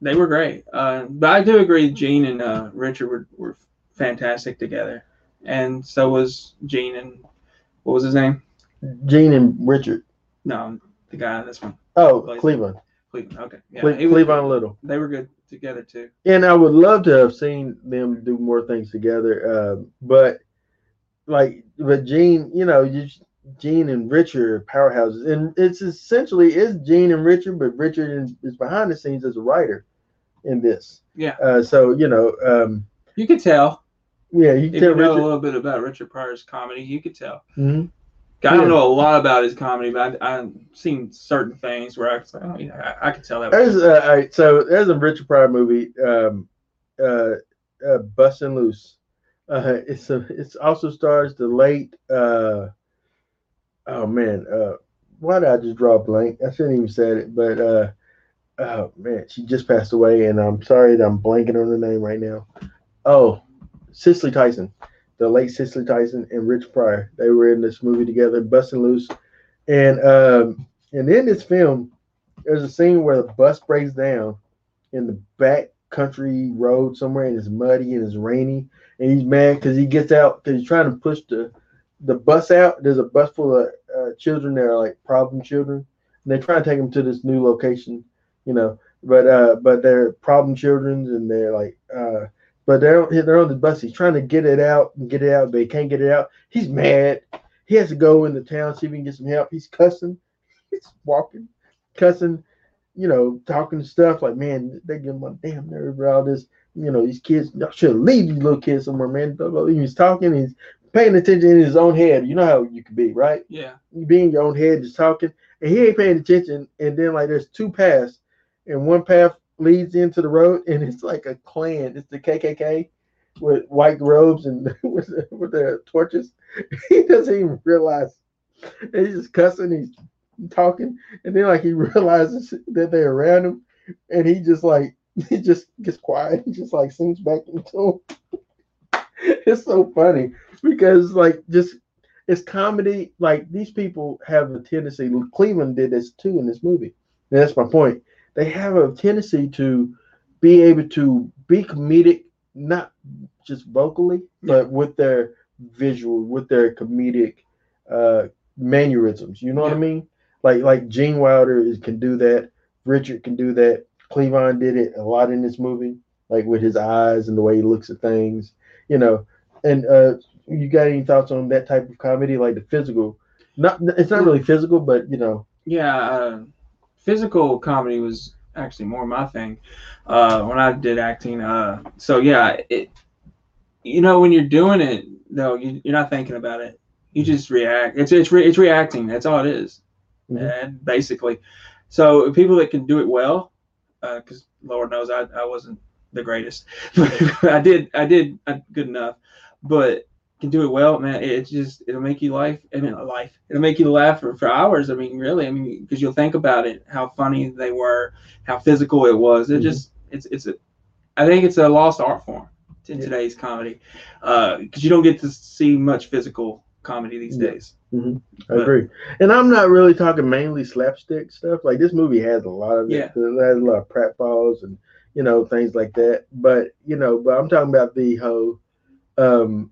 they were great. Uh, but I do agree, Gene and uh, Richard were, were fantastic together, and so was Gene and what was his name? Gene and Richard. No, the guy in this one, Oh. Cleavon. Cleavon. Okay, yeah, Cle- Cleavon Little. They were good together too. and I would love to have seen them do more things together. Um, but like, but Gene, you know, you, Gene and Richard are powerhouses, and it's essentially is Gene and Richard, but Richard is, is behind the scenes as a writer in this. Yeah. Uh, so you know, um, You could tell yeah, you if tell you know a little bit about Richard Pryor's comedy. You could tell. Mhm. I don't know a lot about his comedy, but I, I've seen certain things where I like, oh, yeah, I, I could tell that. There's uh, all right, so there's a Richard Pryor movie, um, uh, uh, Bustin' Loose. Uh, it's a, it's also stars the late, uh, oh man, uh, why did I just draw a blank? I shouldn't even said it, but uh, oh man, she just passed away, and I'm sorry that I'm blanking on her name right now. Oh, Cicely Tyson, the late Cicely Tyson and Rich Pryor. They were in this movie together, Bustin' Loose, and um, and in this film, there's a scene where the bus breaks down in the back country road somewhere and it's muddy and it's rainy. And he's mad because he gets out because he's trying to push the the bus out. There's a bus full of uh, children that are like problem children. And they try to take them to this new location you know. But uh but they're problem children and they're like uh but they're they're on the bus he's trying to get it out and get it out but he can't get it out he's mad he has to go into town see if he can get some help he's cussing he's walking cussing, you know, talking stuff like, man, they give my damn nerve about all this. You know, these kids, y'all should leave these little kids somewhere, man. He's talking, he's paying attention in his own head. You know how you can be, right? Yeah. You be in your own head just talking, and he ain't paying attention. And then like there's two paths, and one path leads into the road, and it's like a Klan. It's the KKK with white robes and with, with their torches. He doesn't even realize. He's just cussing. He's talking, and then like he realizes that they're around him, and he just like he just gets quiet. He just like sinks back into him. it's so funny because like just it's comedy. Like these people have a tendency. Cleavon did this too in this movie. And that's my point. They have a tendency to be able to be comedic, not just vocally, but with their visual, with their comedic uh, mannerisms. You know what I mean? Like like Gene Wilder is, can do that. Richard can do that. Cleavon did it a lot in this movie. like with his eyes and the way he looks at things, you know. And uh, you got any thoughts on that type of comedy, like the physical? Not, it's not really physical, but you know, Yeah, uh, physical comedy was actually more my thing uh, when I did acting. Uh, so yeah, it, you know, when you're doing it though, you, you're not thinking about it. You just react. It's it's re, it's reacting. That's all it is. Mhm. and basically, so people that can do it well, because Lord knows I, I wasn't the greatest, but I did I did uh, good enough, but can do it well, man. It, it's just it'll make you life. I mean, life. It'll make you laugh for, for hours. I mean, really. I mean, because you'll think about it, how funny they were, how physical it was. It Mhm. just it's it's a. I think it's a lost art form in Yeah. today's comedy, because you don't get to see much physical comedy these Yeah. days. I But- agree. And I'm not really talking mainly slapstick stuff. Like this movie has a lot of it. Yeah. It has a lot of pratfalls and you know things like that. But you know, but I'm talking about the whole, um,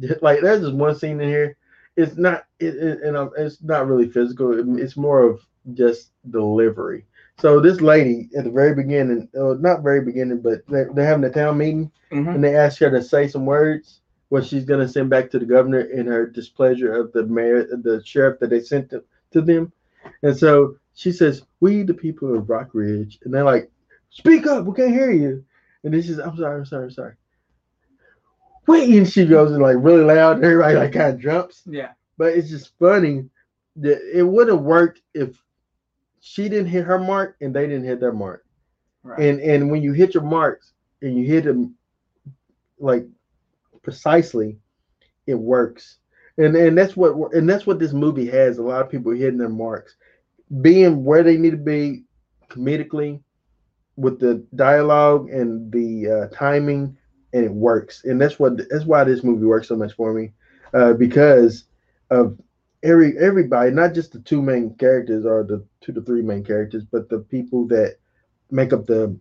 like there's this one scene in here. It's not, it, it, and um, it's not really physical. It- it's more of just delivery. So this lady at the very beginning, uh, not very beginning, but they're, they're having a town meeting Mhm. and they ask her to say some words what she's going to send back to the governor in her displeasure of the mayor the sheriff that they sent to, to them and so she says we the people of rock ridge and they're like speak up we can't hear you and then she's i'm sorry i'm sorry i'm sorry wait and she goes like really loud. And everybody like kind of jumps. Yeah. but it's just funny that it would have worked if she didn't hit her mark and they didn't hit their mark. Right. and and when you hit your marks and you hit them like precisely it works. And and that's what and that's what this movie has a lot of people hitting their marks. Being where they need to be comedically with the dialogue and the uh, timing and it works and that's what that's why this movie works so much for me uh, because of every everybody not just the two main characters or the two to three main characters but the people that make up the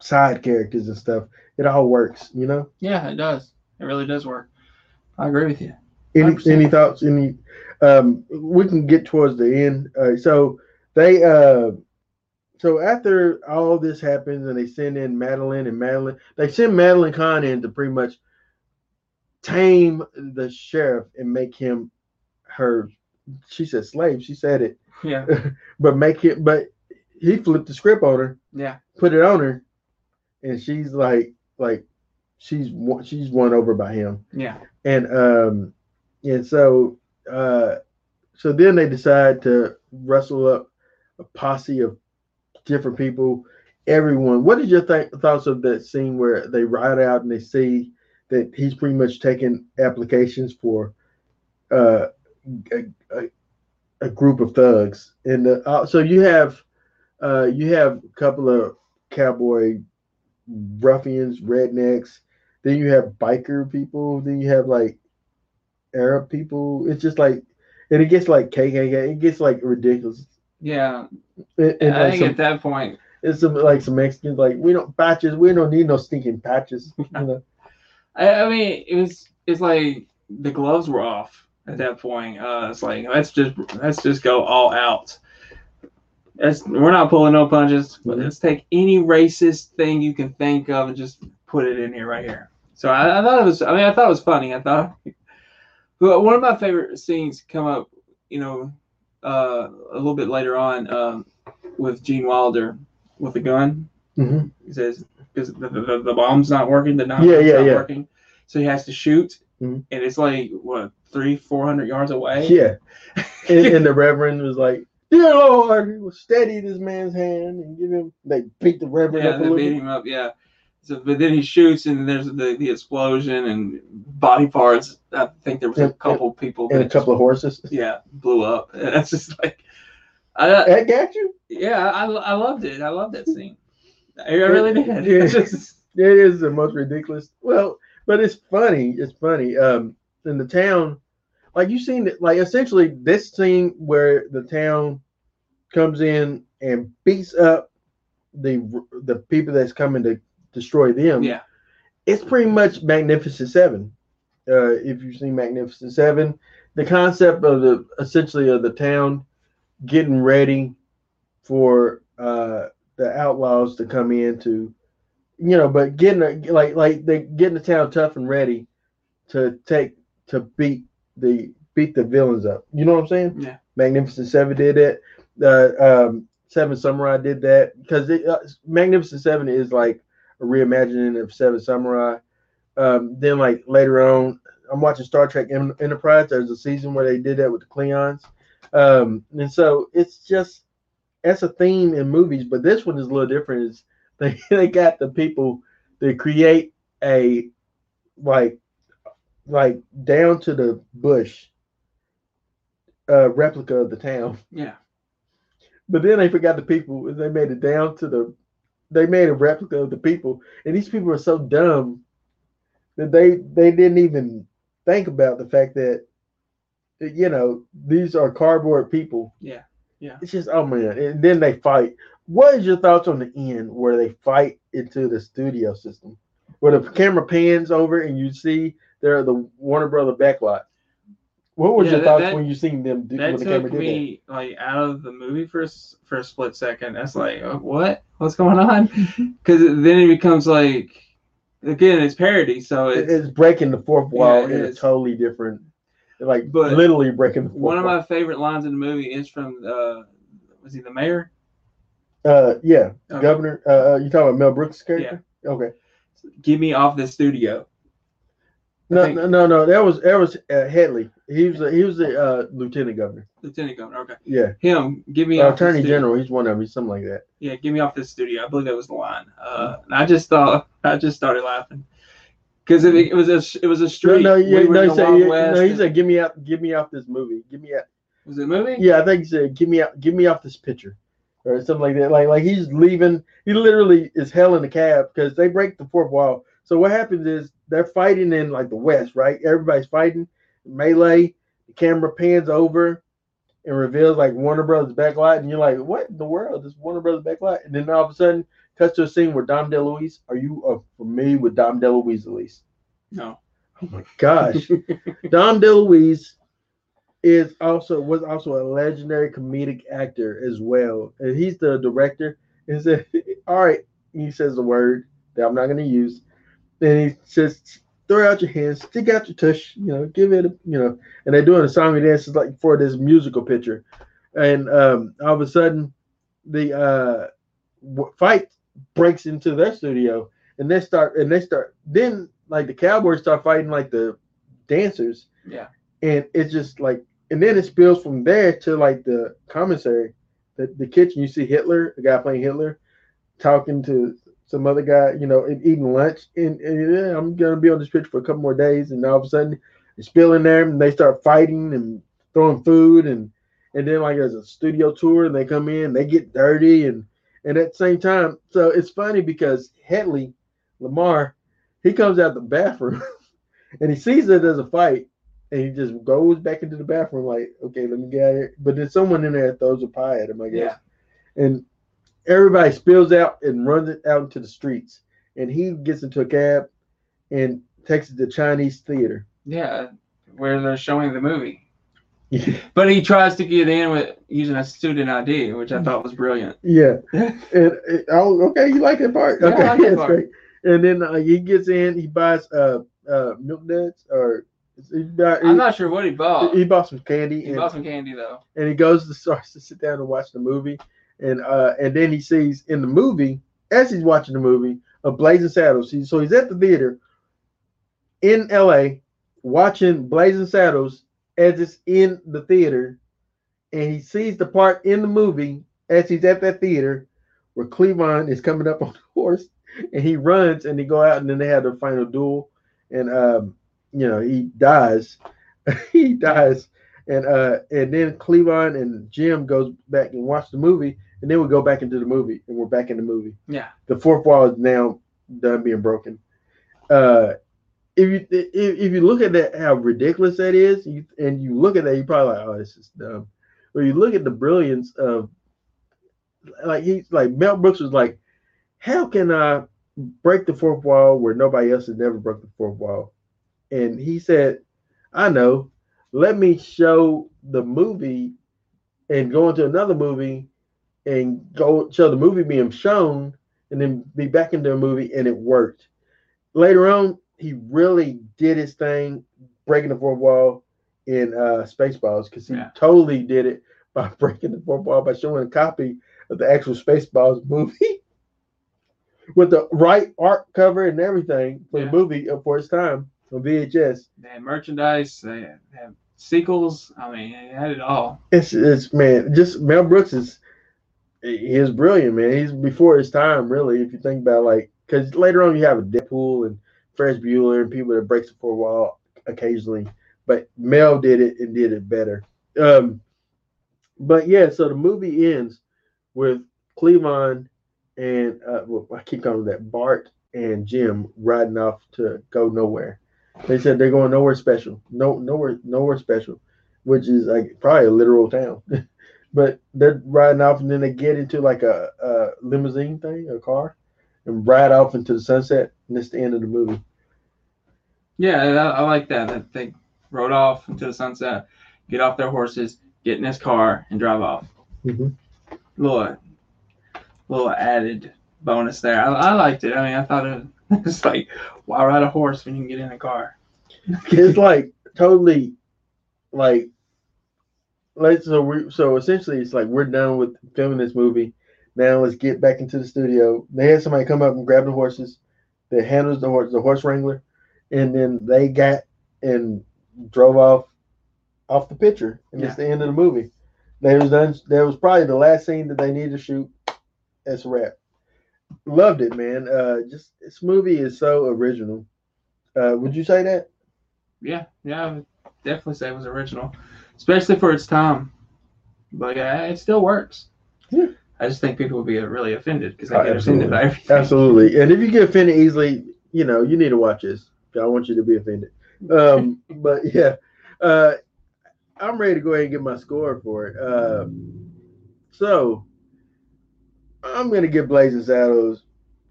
side characters and stuff it all works you know Yeah, it does. It really does work. I agree with you. any 100%. any thoughts any um we can get towards the end uh, so they uh so after all this happens and they send in madeline and madeline they send madeline kahn in to pretty much tame the sheriff and make him her she said slave she said it Yeah. but make it but he flipped the script on her Yeah. put it on her and she's like like she's she's won over by him Yeah. and um and so uh so then they decide to rustle up a posse of different people everyone what is your th- thoughts of that scene where they ride out and they see that he's pretty much taking applications for uh a, a, a group of thugs and uh, uh, so you have uh you have a couple of cowboy ruffians rednecks then you have biker people then you have like Arab people. It's just like, and it gets like KKK. It gets like ridiculous. Yeah. And, and I like think some, at that point, it's some like some Mexicans like we don't patches. We don't need no stinking patches. You know? I, I mean, it was it's like the gloves were off at that point. Uh, it's like let's just let's just go all out. That's, we're not pulling no punches. But Mhm. let's take any racist thing you can think of and just put it in here right here. So I, I thought it was. I mean, I thought it was funny. I thought. But one of my favorite scenes come up, you know, uh, a little bit later on um, with Gene Wilder with the gun. Mhm. He says because the, the, the bomb's not working, the not, Yeah, yeah, not yeah. working, so he has to shoot, Mhm. and it's like what three, four hundred yards away. Yeah. And, and the Reverend was like, "Dear Lord, steady this man's hand and give him." They beat the Reverend yeah, up a they beat bit. him up. Yeah. So, but then he shoots, and there's the, the explosion and body parts. I think there was a And- couple people and a couple of horses. yeah blew up. And that's just like, I, That got you. yeah, I, I loved it. I loved that scene. I really did. It's just- It is the most ridiculous. Well, but it's funny. It's funny. Um, in the town, like you seen it, like essentially this scene where the town comes in and beats up the the people that's coming to destroy them. yeah, it's pretty much Magnificent Seven. Uh, if you've seen Magnificent Seven, the concept of the essentially of the town getting ready for uh, the outlaws to come in to you know, but getting a, like like they getting the town tough and ready to take to beat the beat the villains up. You know what I'm saying? Yeah. Magnificent Seven did it. Uh, um, Seven Samurai did that because uh, Magnificent Seven is like a reimagining of Seven Samurai. Um, then like later on, I'm watching Star Trek Enterprise. There's a season where they did that with the Klingons, um, and so it's just that's a theme in movies. But this one is a little different. Is they they got the people to create a like like down to the bush uh, replica of the town. Yeah. But then they forgot the people they made it down to the they made a replica of the people. And these people are so dumb that they they didn't even think about the fact that you know these are cardboard people. Yeah. Yeah. It's just oh man. And then they fight. What is your thoughts on the end where they fight into the studio system? Where the camera pans over and you see there are the Warner Brother backlot. What was Yeah, your that- thoughts that- when you seen them do That when the camera took did that? me like out of the movie for a, for a split second. That's like, uh, what? What's going on? Because then it becomes like, again, it's parody. So it's It's breaking the fourth wall it in a totally different, like But literally breaking the fourth one of wall. my favorite lines in the movie is from uh, was he the mayor? Uh, yeah, Okay. Governor. Uh, uh, you talking about Mel Brooks' character? Yeah. Okay. Get me off this studio. No, think- no, no, no. That was that was uh, Hedley. He was a, he was the uh, lieutenant governor. Lieutenant Governor. Okay, Yeah, him. Give me Uh, attorney general. He's one of them. He's something like that. Yeah, Give me off this studio. I believe that was the line. Uh, I just thought I just started laughing because it, it was a it was a No, street. no, yeah, we no, he said, yeah, no, he said, "Give me out, give me off this movie. Give me out." was it a movie? Yeah, I think he said, "Give me out, give me off this picture," or something like that. Like, like he's leaving. He literally is hell in the cab because they break the fourth wall. So what happens is they're fighting in like the west, right? Everybody's fighting melee. The camera pans over and reveals like Warner Brothers backlot, and you're like, "What in the world? This Warner Brothers backlot?" And then all of a sudden, cuts to a scene where Dom DeLuise. Are you uh, familiar with Dom DeLuise, at least? No. Oh my gosh. Dom DeLuise is also was also a legendary comedic actor as well, and he's the director. And said, "All right," he says the word that I'm not going to use, and he says, "Throw out your hands, stick out your tush, you know, give it, a, you know." And they're doing a song and dance like for this musical picture, and um, all of a sudden, the uh, fight breaks into their studio, and they start and they start then like the cowboys start fighting like the dancers Yeah. and it's just like and then it spills from there to like the commissary the, the kitchen you see hitler the guy playing hitler talking to some other guy you know and eating lunch. And, and yeah, i'm gonna be on this picture for a couple more days. And all of a sudden they spill in there and they start fighting and throwing food. And and then like there's a studio tour and they come in they get dirty. And and at the same time so it's funny because Hedley lamarr he comes out the bathroom and he sees it there's a fight and he just goes back into the bathroom like okay let me get out of here. But then someone in there throws a pie at him i guess. And everybody spills out and runs it out into the streets and he gets into a cab and takes it to chinese theater Yeah, where they're showing the movie. But he tries to get in with using a student ID, which I thought was brilliant. Yeah. And, and- oh, okay, you like that part? Yeah, I okay, like that that's part. great. And then uh, he gets in, he buys uh uh milk duds or he, buy, I'm not sure what he bought. he bought some candy He and, bought some candy though. and he goes to the starts to sit down and watch the movie and uh and then he sees in the movie as he's watching the movie a Blazing Saddles. So he's at the theater in LA watching Blazing Saddles as it's in the theater. And he sees the part in the movie as he's at that theater where Cleavon is coming up on the horse and he runs and they go out and then they have the final duel. And um you know he dies. He dies. And uh and then Cleavon and Jim goes back and watch the movie and then we go back into the movie and we're back in the movie. Yeah. the fourth wall is now done being broken. Uh if you if, if you look at that how ridiculous that is you, and you look at that you probably like oh this is dumb. But you look at the brilliance of like he's like Mel Brooks was like how can I break the fourth wall where nobody else has never broke the fourth wall? And he said I know. Let me show the movie and go into another movie and go show the movie being shown and then be back into a movie, and it worked. Later on, he really did his thing, breaking the fourth wall in uh, Spaceballs because he Yeah. totally did it by breaking the fourth wall by showing a copy of the actual Spaceballs movie with the right art cover and everything for Yeah. the movie for its time on VHS. They had merchandise. They had, they had sequels. I mean, they had it all. It's it's man, just Mel Brooks is he is brilliant, man. He's before his time, really. If you think about like, because later on you have a Deadpool and Ferris Bueller and people that breaks the fourth wall occasionally, but Mel did it and did it better. Um, but yeah, so the movie ends with Cleavon and uh, well, I keep calling that Bart and Jim riding off to go nowhere. They said they're going nowhere special, no nowhere nowhere special, which is like probably a literal town. but they're riding off and then they get into like a, a limousine thing, a car, and ride off into the sunset, and that's the end of the movie. Yeah, I, I like that. That they rode off into the sunset, get off their horses, get in his car, and drive off. Mhm. Little, little added bonus there. I, I liked it. I mean, I thought it was like, why ride a horse when you can get in a car? it's like totally like like so we so essentially it's like we're done with filming this movie. Now let's get back into the studio. They had somebody come up and grab the horses. That handles the horse the horse wrangler. And then they got and drove off off the picture. And it's the end of the movie. They was done that was probably the last scene that they needed to shoot that's a wrap. Loved it man. Uh just this movie is so original. Uh would you say that? Yeah, yeah, I would definitely say it was original, especially for its time. But yeah, it still works. Yeah. I just think people would be really offended because they Oh, get offended by everything. Absolutely. And if you get offended easily, you know, you need to watch this. I want you to be offended. Um, but yeah, uh, I'm ready to go ahead and get my score for it. Uh, so I'm going to give Blazing Saddles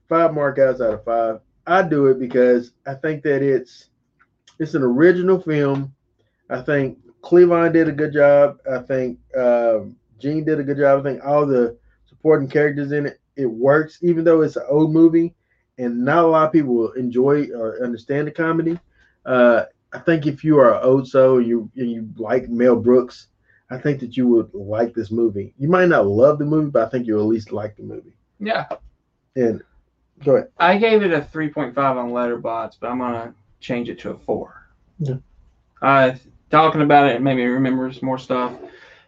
five markouts out of five. I do it because I think that it's it's an original film. I think Cleavon did a good job. I think um, Gene did a good job. I think all the supporting characters in it it works, even though it's an old movie and not a lot of people will enjoy or understand the comedy. Uh, I think if you are an old soul, you and you like Mel Brooks, I think that you would like this movie. You might not love the movie, but I think you'll at least like the movie. Yeah, And go ahead. I gave it a 3.5 on Letterboxd, but I'm gonna change it to a four. Yeah. Uh, talking about it made me remember some more stuff,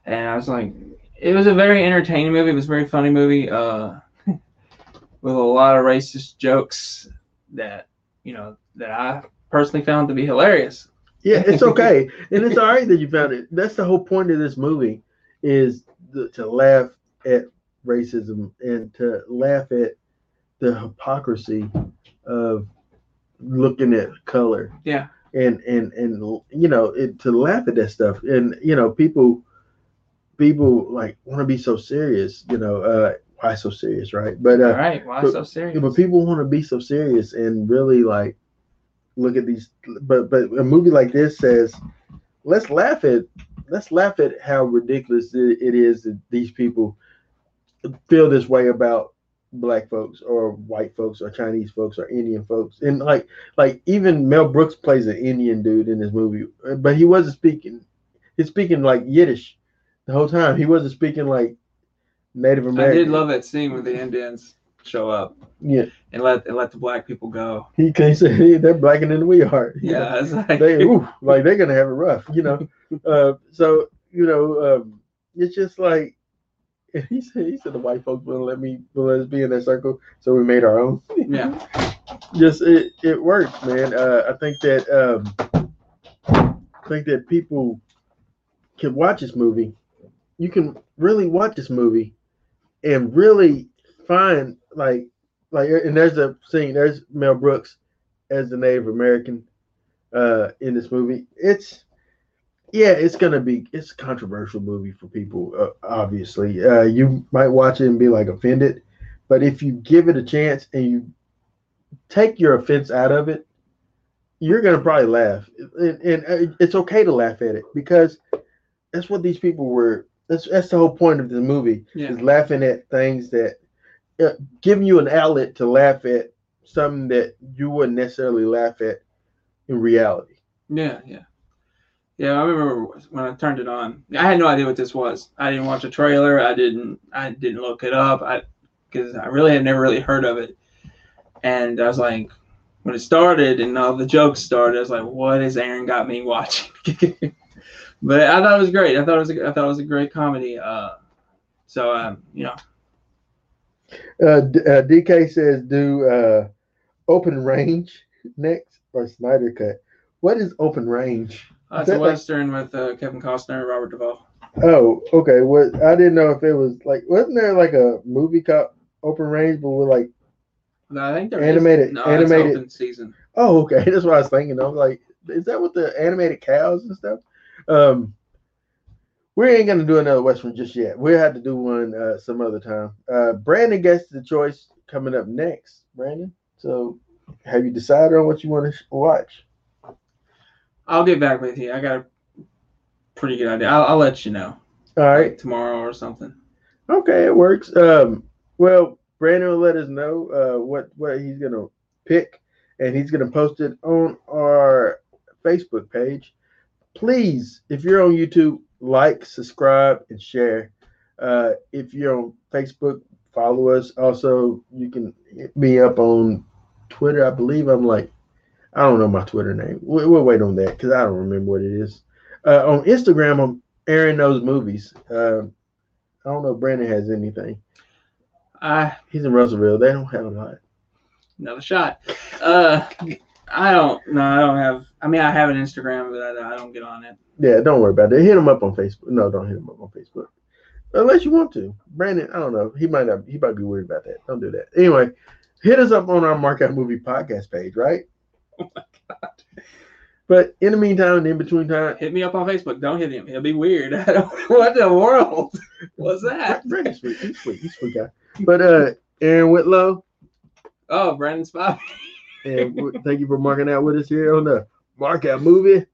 and I was like, it was a very entertaining movie. It was a very funny movie. Uh, with a lot of racist jokes that you know that I personally found to be hilarious. Yeah, it's okay, and it's all right that you found it. That's the whole point of this movie, is the, to laugh at racism and to laugh at the hypocrisy of looking at color. Yeah. And and and you know it, to laugh at that stuff, and you know people people like want to be so serious. You know, uh, why so serious, right? But uh, right, why but- so serious? but people want to be so serious and really like look at these. But but a movie like this says, let's laugh at let's laugh at how ridiculous it, it is that these people feel this way about black folks or white folks or Chinese folks or Indian folks. And like like even Mel Brooks plays an Indian dude in this movie, but he wasn't speaking. He's speaking like Yiddish the whole time. He wasn't speaking like Native American. I did love that scene where the Indians show up Yeah, and let and let the black people go. he can't say hey, they're blacker than we are. you. Yeah, like, they ooh, like they're gonna have it rough, you know. Uh, so you know, um, it's just like he said. He said the white folks wouldn't let me let us be in that circle, so we made our own. yeah, just it it works, man. Uh, I think that um, I think that people can watch this movie. You can really watch this movie and really find like like and there's a scene. There's Mel Brooks as the Native American uh, in this movie. It's yeah, it's gonna be it's a controversial movie for people. Uh, obviously, uh, you might watch it and be like offended, but if you give it a chance and you take your offense out of it, you're gonna probably laugh, and, and uh, it's okay to laugh at it because that's what these people were. That's that's the whole point of the movie yeah. is laughing at things that uh, giving you an outlet to laugh at something that you wouldn't necessarily laugh at in reality. Yeah, yeah. Yeah, I remember when I turned it on. I had no idea what this was. I didn't watch a trailer. I didn't. I didn't look it up. I because I really had never really heard of it. And I was like, when it started and all the jokes started, I was like, what has Aaron got me watching? but I thought it was great. I thought it was. A, I thought it was a great comedy. Uh, so um, you know, Uh, uh, DK says, do uh, open range next or Snyder cut. What is open range? Uh, it's a western with uh, Kevin Costner and Robert Duvall. Oh, okay. What I didn't know if it was like wasn't there like a movie called Open Range, but with like No, I think they're Animated- No, animated- open season. oh okay, that's what I was thinking. I was like, is that with the animated cows and stuff? Um, we ain't gonna do another Western just yet. We'll have to do one uh, some other time. Uh, Brandon gets the choice coming up next. Brandon, so have you decided on what you want to sh- watch? I'll get back with you. I got a pretty good idea. I'll, I'll let you know. All right. like tomorrow or something. Okay, it works. Um, well, Brandon will let us know uh, what what he's gonna pick, and he's gonna post it on our Facebook page. Please, if you're on YouTube, like, subscribe, and share. Uh, if you're on Facebook, follow us. Also, you can hit me up on Twitter. I believe I'm like, I don't know my Twitter name. We'll, we'll wait on that because I don't remember what it is. Uh, on Instagram, I'm Aaron knows movies. Um, I don't know if Brandon has anything. I He's in Russellville. They don't have a lot. another shot. Uh, I don't. No, I don't have. I mean, I have an Instagram, but I, I don't get on it. Yeah, don't worry about that. Hit him up on Facebook. No, don't hit him up on Facebook. Unless you want to. Brandon, I don't know. He might not he might be worried about that. Don't do that. Anyway, hit us up on our Markout Movie podcast page, right? Oh my god! But in the meantime, in between time, Hit me up on Facebook. Don't hit him. It'll be weird. I don't. What the world? What's that? Brandon's sweet. He's sweet. He's sweet guy. But uh Aaron Whitlow, Oh, Brandon Spivey. and thank you for marking out with us here on the Mark Out Movie